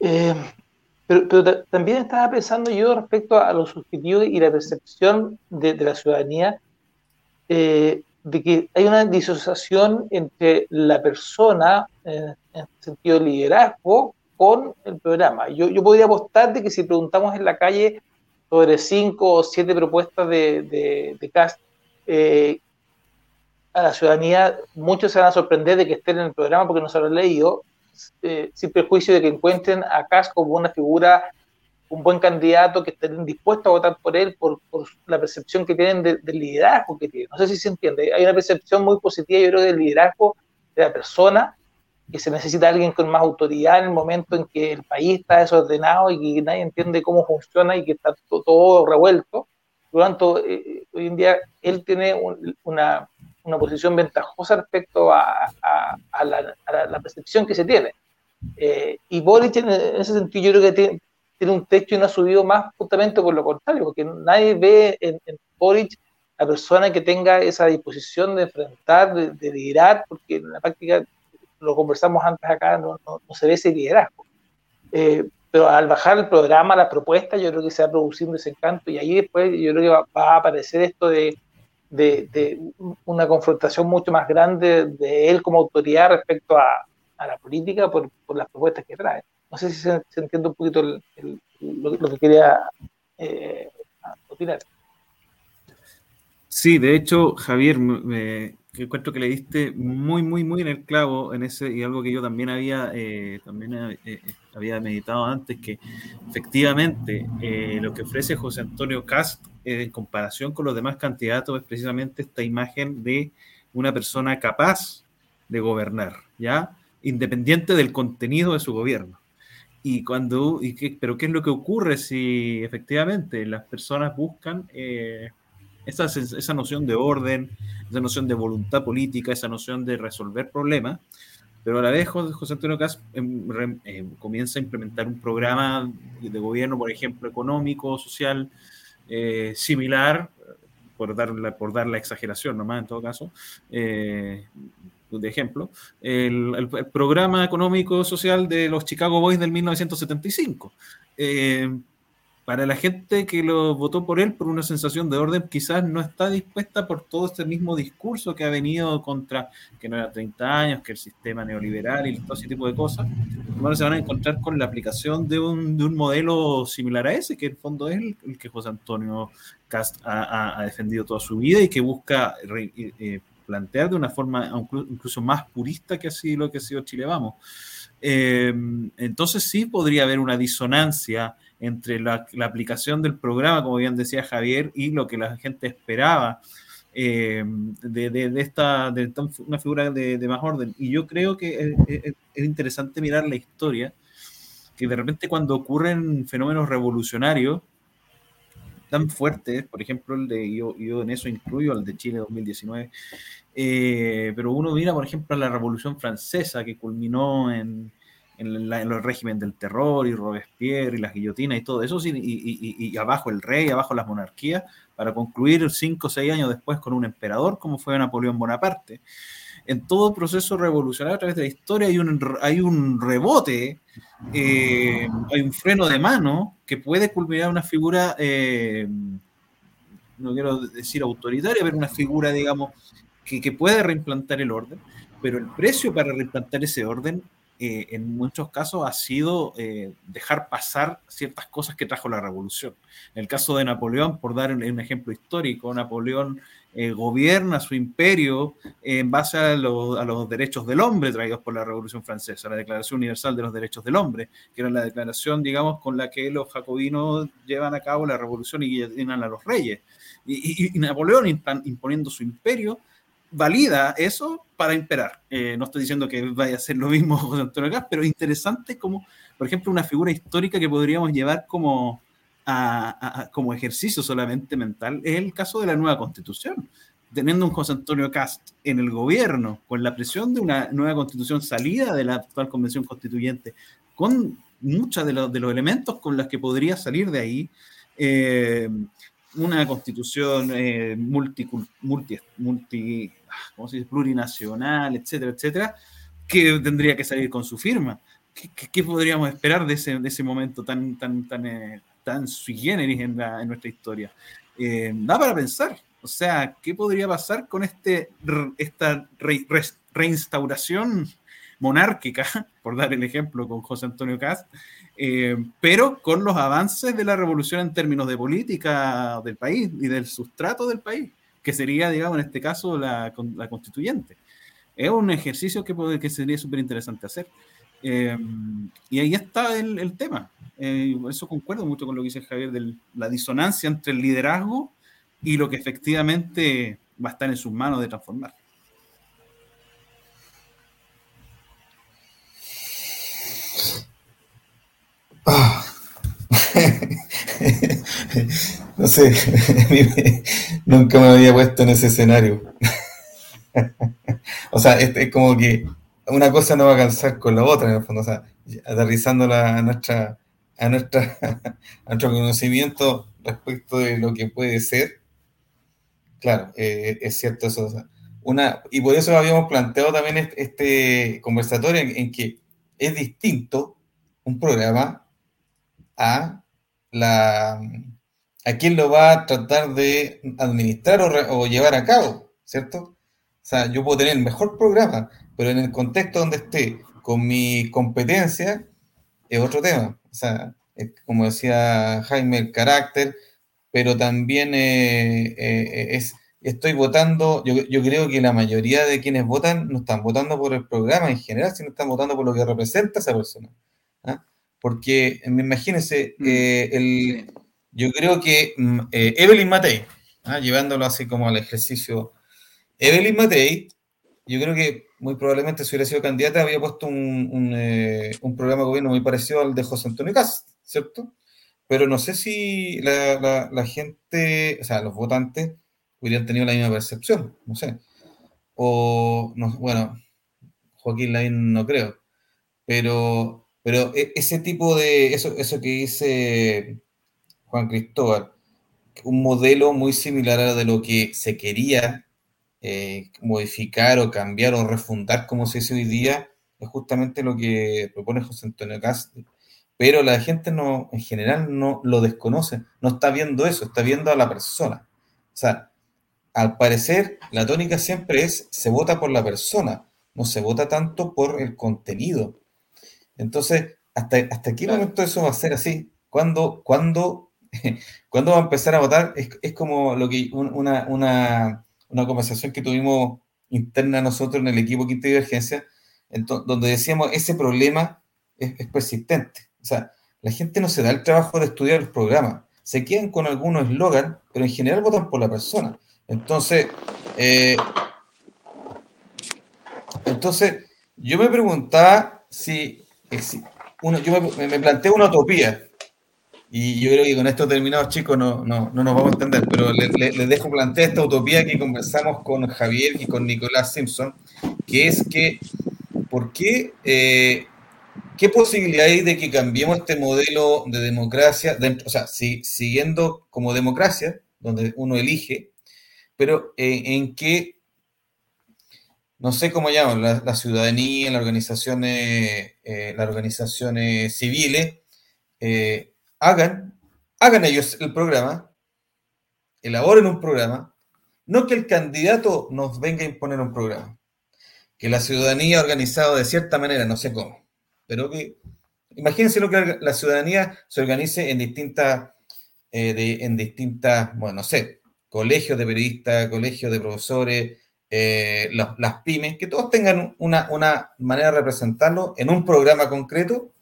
Eh, pero, también estaba pensando yo respecto a lo subjetivo y la percepción de, de la ciudadanía eh, de que hay una disociación entre la persona, en el sentido de liderazgo, con el programa. Yo, yo podría apostar de que si preguntamos en la calle sobre cinco o siete propuestas de, de, CAST, eh, a la ciudadanía, muchos se van a sorprender de que estén en el programa porque no se lo han leído, eh, sin perjuicio de que encuentren a CAST como una figura un buen candidato que estén dispuestos a votar por él por, la percepción que tienen del liderazgo que tiene. No sé si se entiende. Hay una percepción muy positiva, yo creo, del liderazgo de la persona, que se necesita alguien con más autoridad en el momento en que el país está desordenado y que nadie entiende cómo funciona y que está todo, revuelto. Por lo tanto, eh, hoy en día él tiene una, una, posición ventajosa respecto a, a, la, percepción que se tiene. Eh, y Boric, en ese sentido, yo creo que tiene, tiene un techo y no ha subido más justamente por lo contrario, porque nadie ve en, en Boric la persona que tenga esa disposición de enfrentar, de, liderar, porque en la práctica, lo conversamos antes acá, no, no, se ve ese liderazgo. Eh, pero al bajar el programa, la propuesta, yo creo que se va produciendo ese encanto y ahí después yo creo que va, a aparecer esto de, de, una confrontación mucho más grande de él como autoridad respecto a, la política por, las propuestas que trae. No sé si se, entiende un poquito lo, que quería eh, opinar. Sí, de hecho, Javier, me, encuentro que le diste muy, muy, muy en el clavo en ese, y algo que yo también había, eh, también eh, eh, había meditado antes, que efectivamente lo que ofrece José Antonio Cast en comparación con los demás candidatos es precisamente esta imagen de una persona capaz de gobernar, ¿ya? Independiente del contenido de su gobierno. Y cuando, y qué, pero ¿qué es lo que ocurre si efectivamente las personas buscan esa, esa noción de orden, esa noción de voluntad política, esa noción de resolver problemas, pero a la vez José Antonio Cas em, comienza a implementar un programa de gobierno, por ejemplo, económico, social, eh, similar, por dar, la, por dar la exageración nomás en todo caso, eh, de ejemplo, el, el, programa económico social de los Chicago Boys del 1975. Eh, para la gente que lo votó por él por una sensación de orden, quizás no está dispuesta por todo este mismo discurso que ha venido contra que no era 30 años, que el sistema neoliberal y todo ese tipo de cosas. Bueno, se van a encontrar con la aplicación de un, de un modelo similar a ese, que en fondo es el, que José Antonio Cast ha, defendido toda su vida y que busca eh, plantear de una forma incluso más purista que así lo que ha sido Chile Vamos. Eh, entonces sí podría haber una disonancia entre la, aplicación del programa, como bien decía Javier, y lo que la gente esperaba eh, de, esta, de una figura de, más orden. Y yo creo que es, interesante mirar la historia, que de repente cuando ocurren fenómenos revolucionarios tan fuertes, por ejemplo, el de, yo, yo en eso incluyo el de Chile 2019, eh, pero uno mira, por ejemplo, la Revolución Francesa que culminó en, en, el régimen del terror y Robespierre y las guillotinas y todo eso, y, abajo el rey, abajo las monarquías, para concluir cinco o seis años después con un emperador como fue Napoleón Bonaparte. En todo proceso revolucionario a través de la historia hay un, hay un rebote, eh, hay un freno de mano que puede culminar una figura, eh, no quiero decir autoritaria, pero una figura, digamos, que, que puede reimplantar el orden, pero el precio para reimplantar ese orden eh, en muchos casos ha sido eh, dejar pasar ciertas cosas que trajo la revolución. En el caso de Napoleón, por dar un, ejemplo histórico, Napoleón eh, gobierna su imperio en base a, los derechos del hombre traídos por la Revolución Francesa, la Declaración Universal de los Derechos del Hombre, que era la declaración, digamos, con la que los jacobinos llevan a cabo la revolución y guillotinan a los reyes. Y, y Napoleón imponiendo su imperio valida eso para imperar. Eh, no estoy diciendo que vaya a ser lo mismo José Antonio Gas, pero interesante como, por ejemplo, una figura histórica que podríamos llevar como, como ejercicio solamente mental es el caso de la nueva constitución. Teniendo un José Antonio Cast en el gobierno, con la presión de una nueva constitución salida de la actual convención constituyente, con muchos de, de los elementos con los que podría salir de ahí, eh, una constitución eh, multi, multi ¿cómo se dice? plurinacional, etcétera, etcétera, que tendría que salir con su firma. ¿Qué, podríamos esperar de ese, de ese, momento tan, tan, tan, eh, tan sui generis en, en nuestra historia? Eh, da para pensar. O sea, ¿qué podría pasar con este, esta reinstauración monárquica, por dar el ejemplo con José Antonio Cast, eh, pero con los avances de la revolución en términos de política del país y del sustrato del país? que sería, digamos, en este caso, la, la constituyente. Es un ejercicio que, que sería súper interesante hacer. Eh, y ahí está el, el tema. Eh, eso concuerdo mucho con lo que dice Javier de la disonancia entre el liderazgo y lo que efectivamente va a estar en sus manos de transformar. Ah. no sé, nunca me había puesto en ese escenario. o sea, es, como que una cosa no va a alcanzar con la otra, en el fondo, o sea, aterrizándola a nuestra, a nuestra, nuestro conocimiento respecto de lo que puede ser. Claro, eh, es cierto eso. una, y por eso habíamos planteado también este, conversatorio en que es distinto un programa a la a quién lo va a tratar de administrar o, llevar a cabo, ¿cierto? O sea, yo puedo tener el mejor programa, pero en el contexto donde esté con mi competencia es otro tema. O sea, como decía Jaime, el carácter, pero también eh, eh, es, estoy votando, yo, yo, creo que la mayoría de quienes votan no están votando por el programa en general, sino están votando por lo que representa esa persona. ¿ah? Porque, imagínense, mm, eh, el, yo creo que mm, Evelyn Matei, ¿ah? llevándolo así como al ejercicio, Evelyn Matei, yo creo que muy probablemente si hubiera sido candidata había puesto un, un, programa de gobierno muy parecido al de José Antonio Cast, ¿cierto? Pero no sé si la, la, gente, o sea, los votantes hubieran tenido la misma percepción, no sé. O, no, bueno, Joaquín Lavín no creo. Pero, pero e, ese tipo de, eso, eso que dice Juan Cristóbal, un modelo muy similar a de lo que se quería eh, modificar o cambiar o refundar, como se dice hoy día, es justamente lo que propone José Antonio Castro pero la gente no, en general no lo desconoce, no está viendo eso, está viendo a la persona. O sea, al parecer, la tónica siempre es, se vota por la persona, no se vota tanto por el contenido. Entonces, ¿hasta, hasta qué momento eso va a ser así? ¿Cuándo, cuándo, ¿cuándo va a empezar a votar? Es, como lo que una, una, una, conversación que tuvimos interna nosotros en el equipo Quinta Divergencia, donde decíamos, ese problema es persistente o sea, la gente no se da el trabajo de estudiar los programas. Se quedan con algunos eslogan, pero en general votan por la persona. Entonces, eh, entonces yo me preguntaba si, uno, yo me, me, planteé una utopía. Y yo creo que con esto terminado, chicos, no, no, no nos vamos a entender, pero les dejo plantear esta utopía que conversamos con Javier y con Nicolás Simpson, que es que, ¿por qué eh, ¿Qué posibilidad hay de que cambiemos este modelo de democracia, o sea, siguiendo como democracia, donde uno elige, pero eh, en que, no sé cómo llaman, la, ciudadanía, las organizaciones, eh, las organizaciones civiles, hagan, hagan ellos el programa, elaboren un programa, no que el candidato nos venga a imponer un programa, que la ciudadanía organizado de cierta manera, no sé cómo, pero que imagínense lo que la ciudadanía se organice en distintas, eh, en distintas, bueno, no sé, colegios de periodistas, colegios de profesores, eh, las pymes, que todos tengan una, una manera de representarlo en un programa concreto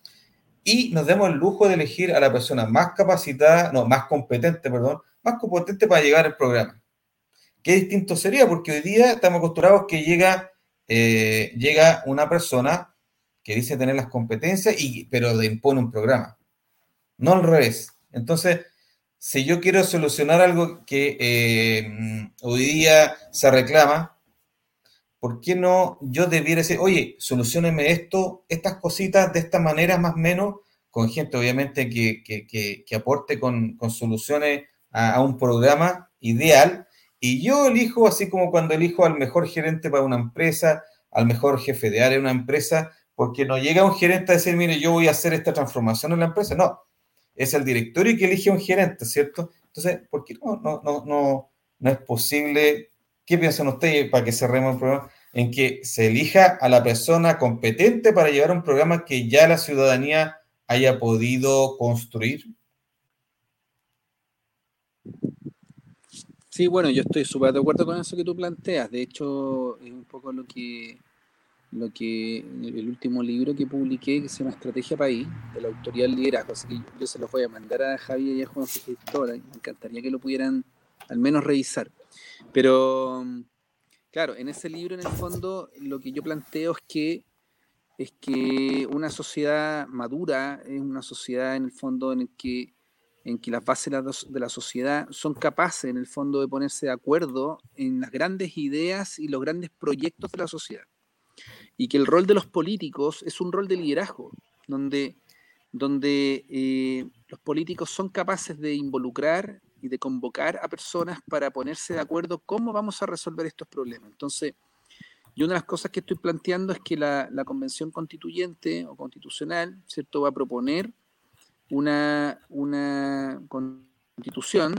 y nos demos el lujo de elegir a la persona más capacitada, no, más competente, perdón, más competente para llegar al programa. Qué distinto sería, porque hoy día estamos acostumbrados que llega, eh, llega una persona que dice tener las competencias, y, pero impone un programa. No al revés. Entonces, si yo quiero solucionar algo que eh, hoy día se reclama, ¿por qué no yo debiera decir, oye, solucioneme esto, estas cositas de esta manera más o menos, con gente obviamente que, aporte con, soluciones a, a, un programa ideal, y yo elijo, así como cuando elijo al mejor gerente para una empresa, al mejor jefe de área de una empresa, porque no llega un gerente a decir, mire, yo voy a hacer esta transformación en la empresa. No, es el directorio que elige un gerente, ¿cierto? Entonces, ¿por qué no, no, no, no, no es posible? ¿Qué piensan ustedes para que cerremos el programa? En que se elija a la persona competente para llevar un programa que ya la ciudadanía haya podido construir. Sí, bueno, yo estoy súper de acuerdo con eso que tú planteas. De hecho, es un poco lo que lo que el último libro que publiqué, que se llama Estrategia País, de la autoría del liderazgo, así que yo se lo voy a mandar a Javier y a Juan Cristóbal, me encantaría que lo pudieran al menos revisar. Pero, claro, en ese libro, en el fondo, lo que yo planteo es que es que una sociedad madura es una sociedad en el fondo en que en que las bases de la sociedad son capaces en el fondo de ponerse de acuerdo en las grandes ideas y los grandes proyectos de la sociedad. Y que el rol de los políticos es un rol de liderazgo, donde, donde eh, los políticos son capaces de involucrar y de convocar a personas para ponerse de acuerdo cómo vamos a resolver estos problemas. Entonces, y una de las cosas que estoy planteando es que la, convención constituyente o constitucional, ¿cierto?, va a proponer una, una constitución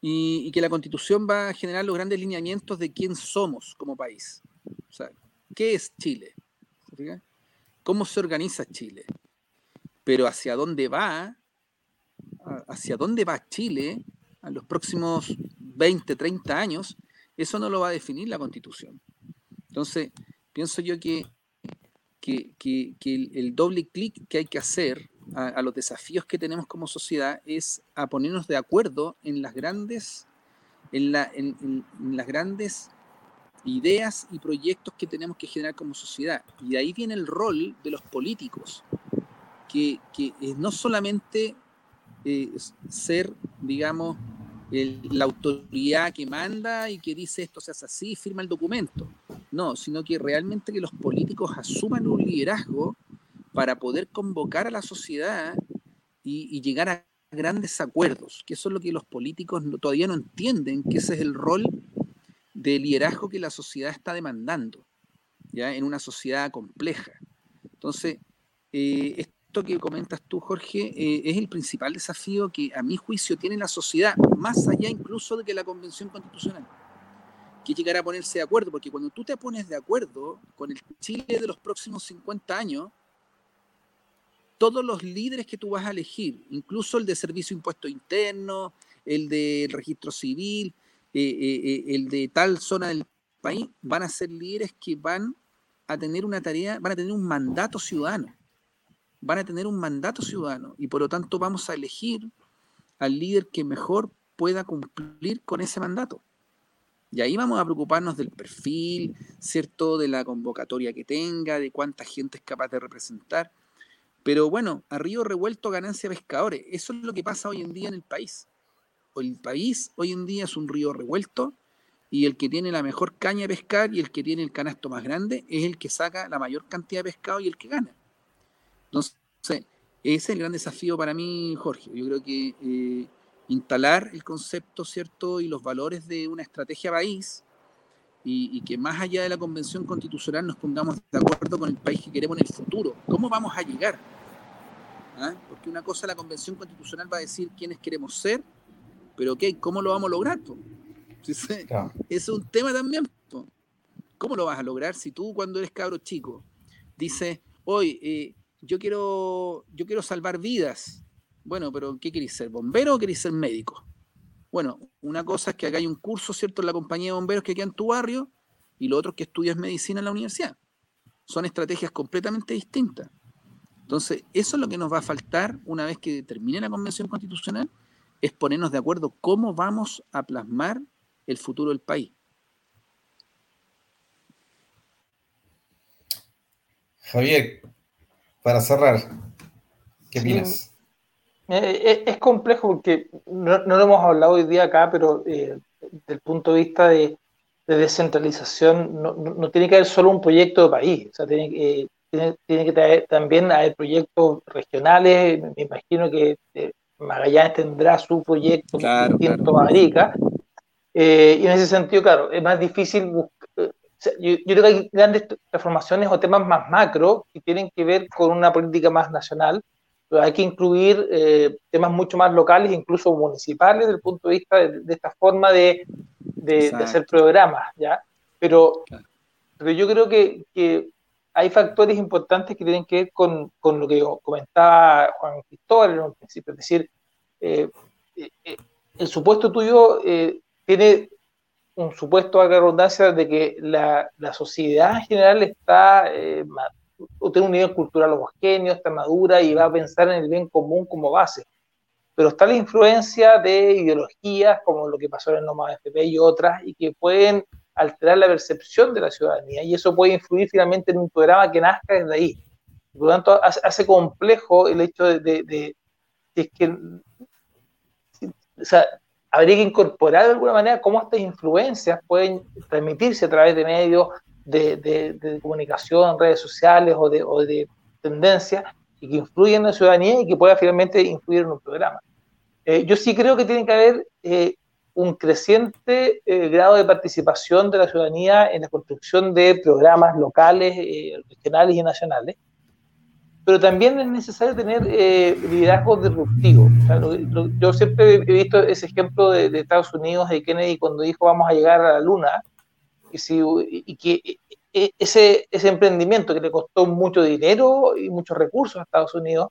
y, que la constitución va a generar los grandes lineamientos de quién somos como país. O sea, ¿qué es Chile? ¿Cómo se organiza Chile? Pero hacia dónde va, hacia dónde va Chile a los próximos 20, 30 años, eso no lo va a definir la constitución. Entonces, pienso yo que, que, el, doble clic que hay que hacer a, los desafíos que tenemos como sociedad es a ponernos de acuerdo en las grandes, en, la, en, las grandes ideas y proyectos que tenemos que generar como sociedad. Y de ahí viene el rol de los políticos, que, que no solamente eh, ser, digamos, la autoridad que manda y que dice esto se hace así, firma el documento. No, sino que realmente que los políticos asuman un liderazgo para poder convocar a la sociedad y, llegar a grandes acuerdos, que eso es lo que los políticos todavía no entienden, que ese es el rol de liderazgo que la sociedad está demandando, ya en una sociedad compleja. Entonces, eh, que comentas tú, Jorge, eh, es el principal desafío que a mi juicio tiene la sociedad, más allá incluso de que la Convención Constitucional, que llegar a ponerse de acuerdo, porque cuando tú te pones de acuerdo con el Chile de los próximos 50 años, todos los líderes que tú vas a elegir, incluso el de Servicio Impuesto Interno, el del Registro Civil, eh, eh, el de tal zona del país, van a ser líderes que van a tener una tarea, van a tener un mandato ciudadano van a tener un mandato ciudadano y por lo tanto vamos a elegir al líder que mejor pueda cumplir con ese mandato. Y ahí vamos a preocuparnos del perfil, ¿cierto? De la convocatoria que tenga, de cuánta gente es capaz de representar. Pero bueno, a río revuelto ganancia pescadores. Eso es lo que pasa hoy en día en el país. El país hoy en día es un río revuelto y el que tiene la mejor caña de pescar y el que tiene el canasto más grande es el que saca la mayor cantidad de pescado y el que gana. Entonces, ese es el gran desafío para mí, Jorge. Yo creo que eh, instalar el concepto, ¿cierto? Y los valores de una estrategia país y, que más allá de la convención constitucional nos pongamos de acuerdo con el país que queremos en el futuro. ¿Cómo vamos a llegar? ¿Ah? Porque una cosa la convención constitucional va a decir quiénes queremos ser, pero ok, ¿cómo lo vamos a lograr? Ese es un tema también. ¿Cómo lo vas a lograr si tú cuando eres cabro chico dices, hoy eh, yo quiero, yo quiero salvar vidas. Bueno, pero ¿qué queréis ser? ¿Bombero o queréis ser médico? Bueno, una cosa es que acá hay un curso, ¿cierto?, en la compañía de bomberos que queda en tu barrio, y lo otro es que estudias medicina en la universidad. Son estrategias completamente distintas. Entonces, eso es lo que nos va a faltar una vez que termine la Convención Constitucional, es ponernos de acuerdo cómo vamos a plasmar el futuro del país. Javier, para cerrar, ¿qué opinas? Eh, eh, es, complejo porque no, lo hemos hablado hoy día acá, pero eh, desde el punto de vista de, descentralización no, tiene que haber solo un proyecto de país, o sea, tiene, tiene, que también haber proyectos regionales, me imagino que Magallanes tendrá su proyecto claro, distinto a Arica, y en ese sentido, claro, es más difícil buscar yo, creo que hay grandes transformaciones o temas más macro que tienen que ver con una política más nacional, pero hay que incluir eh, temas mucho más locales, incluso municipales, desde el punto de vista de, esta forma de, de, hacer programas, ¿ya? Pero, pero yo creo que, que, hay factores importantes que tienen que ver con, con lo que comentaba Juan Cristóbal en un principio, es decir, eh, eh, el supuesto tuyo tiene un supuesto a de que la, la, sociedad en general está eh, tiene un nivel cultural homogéneo, está madura y va a pensar en el bien común como base. Pero está la influencia de ideologías como lo que pasó en el Noma FP y otras, y que pueden alterar la percepción de la ciudadanía, y eso puede influir finalmente en un programa que nazca desde ahí. Por lo tanto, hace, complejo el hecho de, de, de, de que o sea, habría que incorporar de alguna manera cómo estas influencias pueden transmitirse a través de medios de, comunicación, redes sociales o de, o de tendencias y que influyen en la ciudadanía y que pueda finalmente influir en un programa. Eh, yo sí creo que tiene que haber eh, un creciente eh, grado de participación de la ciudadanía en la construcción de programas locales, regionales y nacionales, pero también es necesario tener eh, liderazgos disruptivos. yo siempre he visto ese ejemplo de, Estados Unidos, de Kennedy, cuando dijo vamos a llegar a la Luna, y, si, y que e, e, ese, ese emprendimiento que le costó mucho dinero y muchos recursos a Estados Unidos,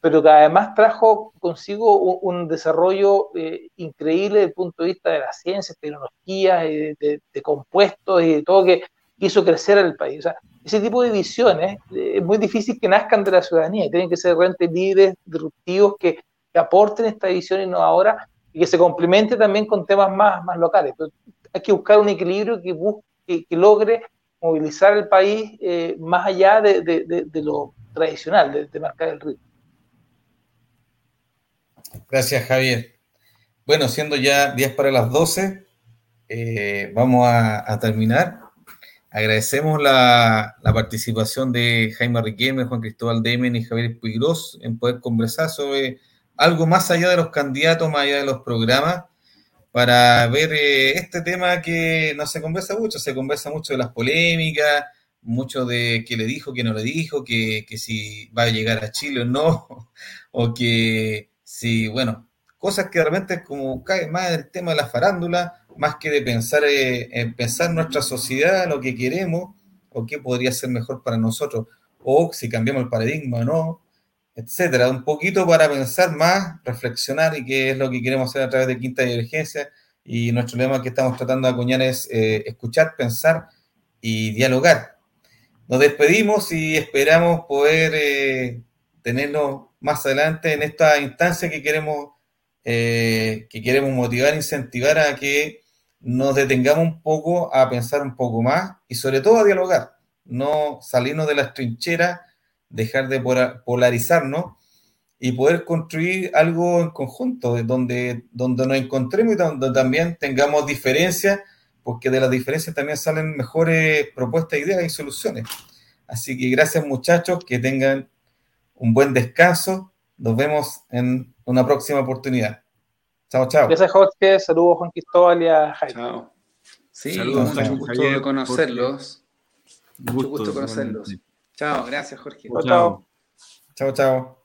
pero que además trajo consigo un, desarrollo eh, increíble desde el punto de vista de las ciencias, tecnologías, de, de, compuestos y de todo que hizo crecer al país. O sea, ese tipo de visiones eh, es muy difícil que nazcan de la ciudadanía, tienen que ser realmente líderes disruptivos que, aporten esta visión innovadora y que se complemente también con temas más, más locales. Pero hay que buscar un equilibrio que, busque, que, logre movilizar el país eh, más allá de, de, lo tradicional, de, marcar el ritmo. Gracias, Javier. Bueno, siendo ya 10 para las 12, eh, vamos a, terminar. Agradecemos la, participación de Jaime Riquelme, Juan Cristóbal Demen y Javier Puigros en poder conversar sobre algo más allá de los candidatos, más allá de los programas, para ver eh, este tema que no se conversa mucho, se conversa mucho de las polémicas, mucho de qué le dijo, qué no le dijo, que, que si va a llegar a Chile o no, o que Sí, bueno, cosas que realmente como cae más el tema de la farándula, más que de pensar eh, en pensar nuestra sociedad, lo que queremos, o qué podría ser mejor para nosotros, o si cambiamos el paradigma o no, etcétera. Un poquito para pensar más, reflexionar y qué es lo que queremos hacer a través de Quinta Divergencia. Y nuestro lema que estamos tratando de acuñar es eh, escuchar, pensar y dialogar. Nos despedimos y esperamos poder eh, tenernos más adelante en esta instancia que queremos, eh, que queremos motivar, incentivar a que nos detengamos un poco a pensar un poco más y sobre todo a dialogar, no salirnos de las trincheras, dejar de polarizarnos y poder construir algo en conjunto, donde, donde nos encontremos y donde también tengamos diferencias, porque de las diferencias también salen mejores propuestas, ideas y soluciones. Así que gracias muchachos, que tengan un buen descanso. Nos vemos en una próxima oportunidad. Chao, chao. Gracias, Jorge. Saludos, Juan Cristóbal y a Jaime. Chao. Sí, Saludos, mucho gusto conocerlos. Mucho gusto, conocerlos. Chao, gracias, Jorge. Chao. Chao, chao.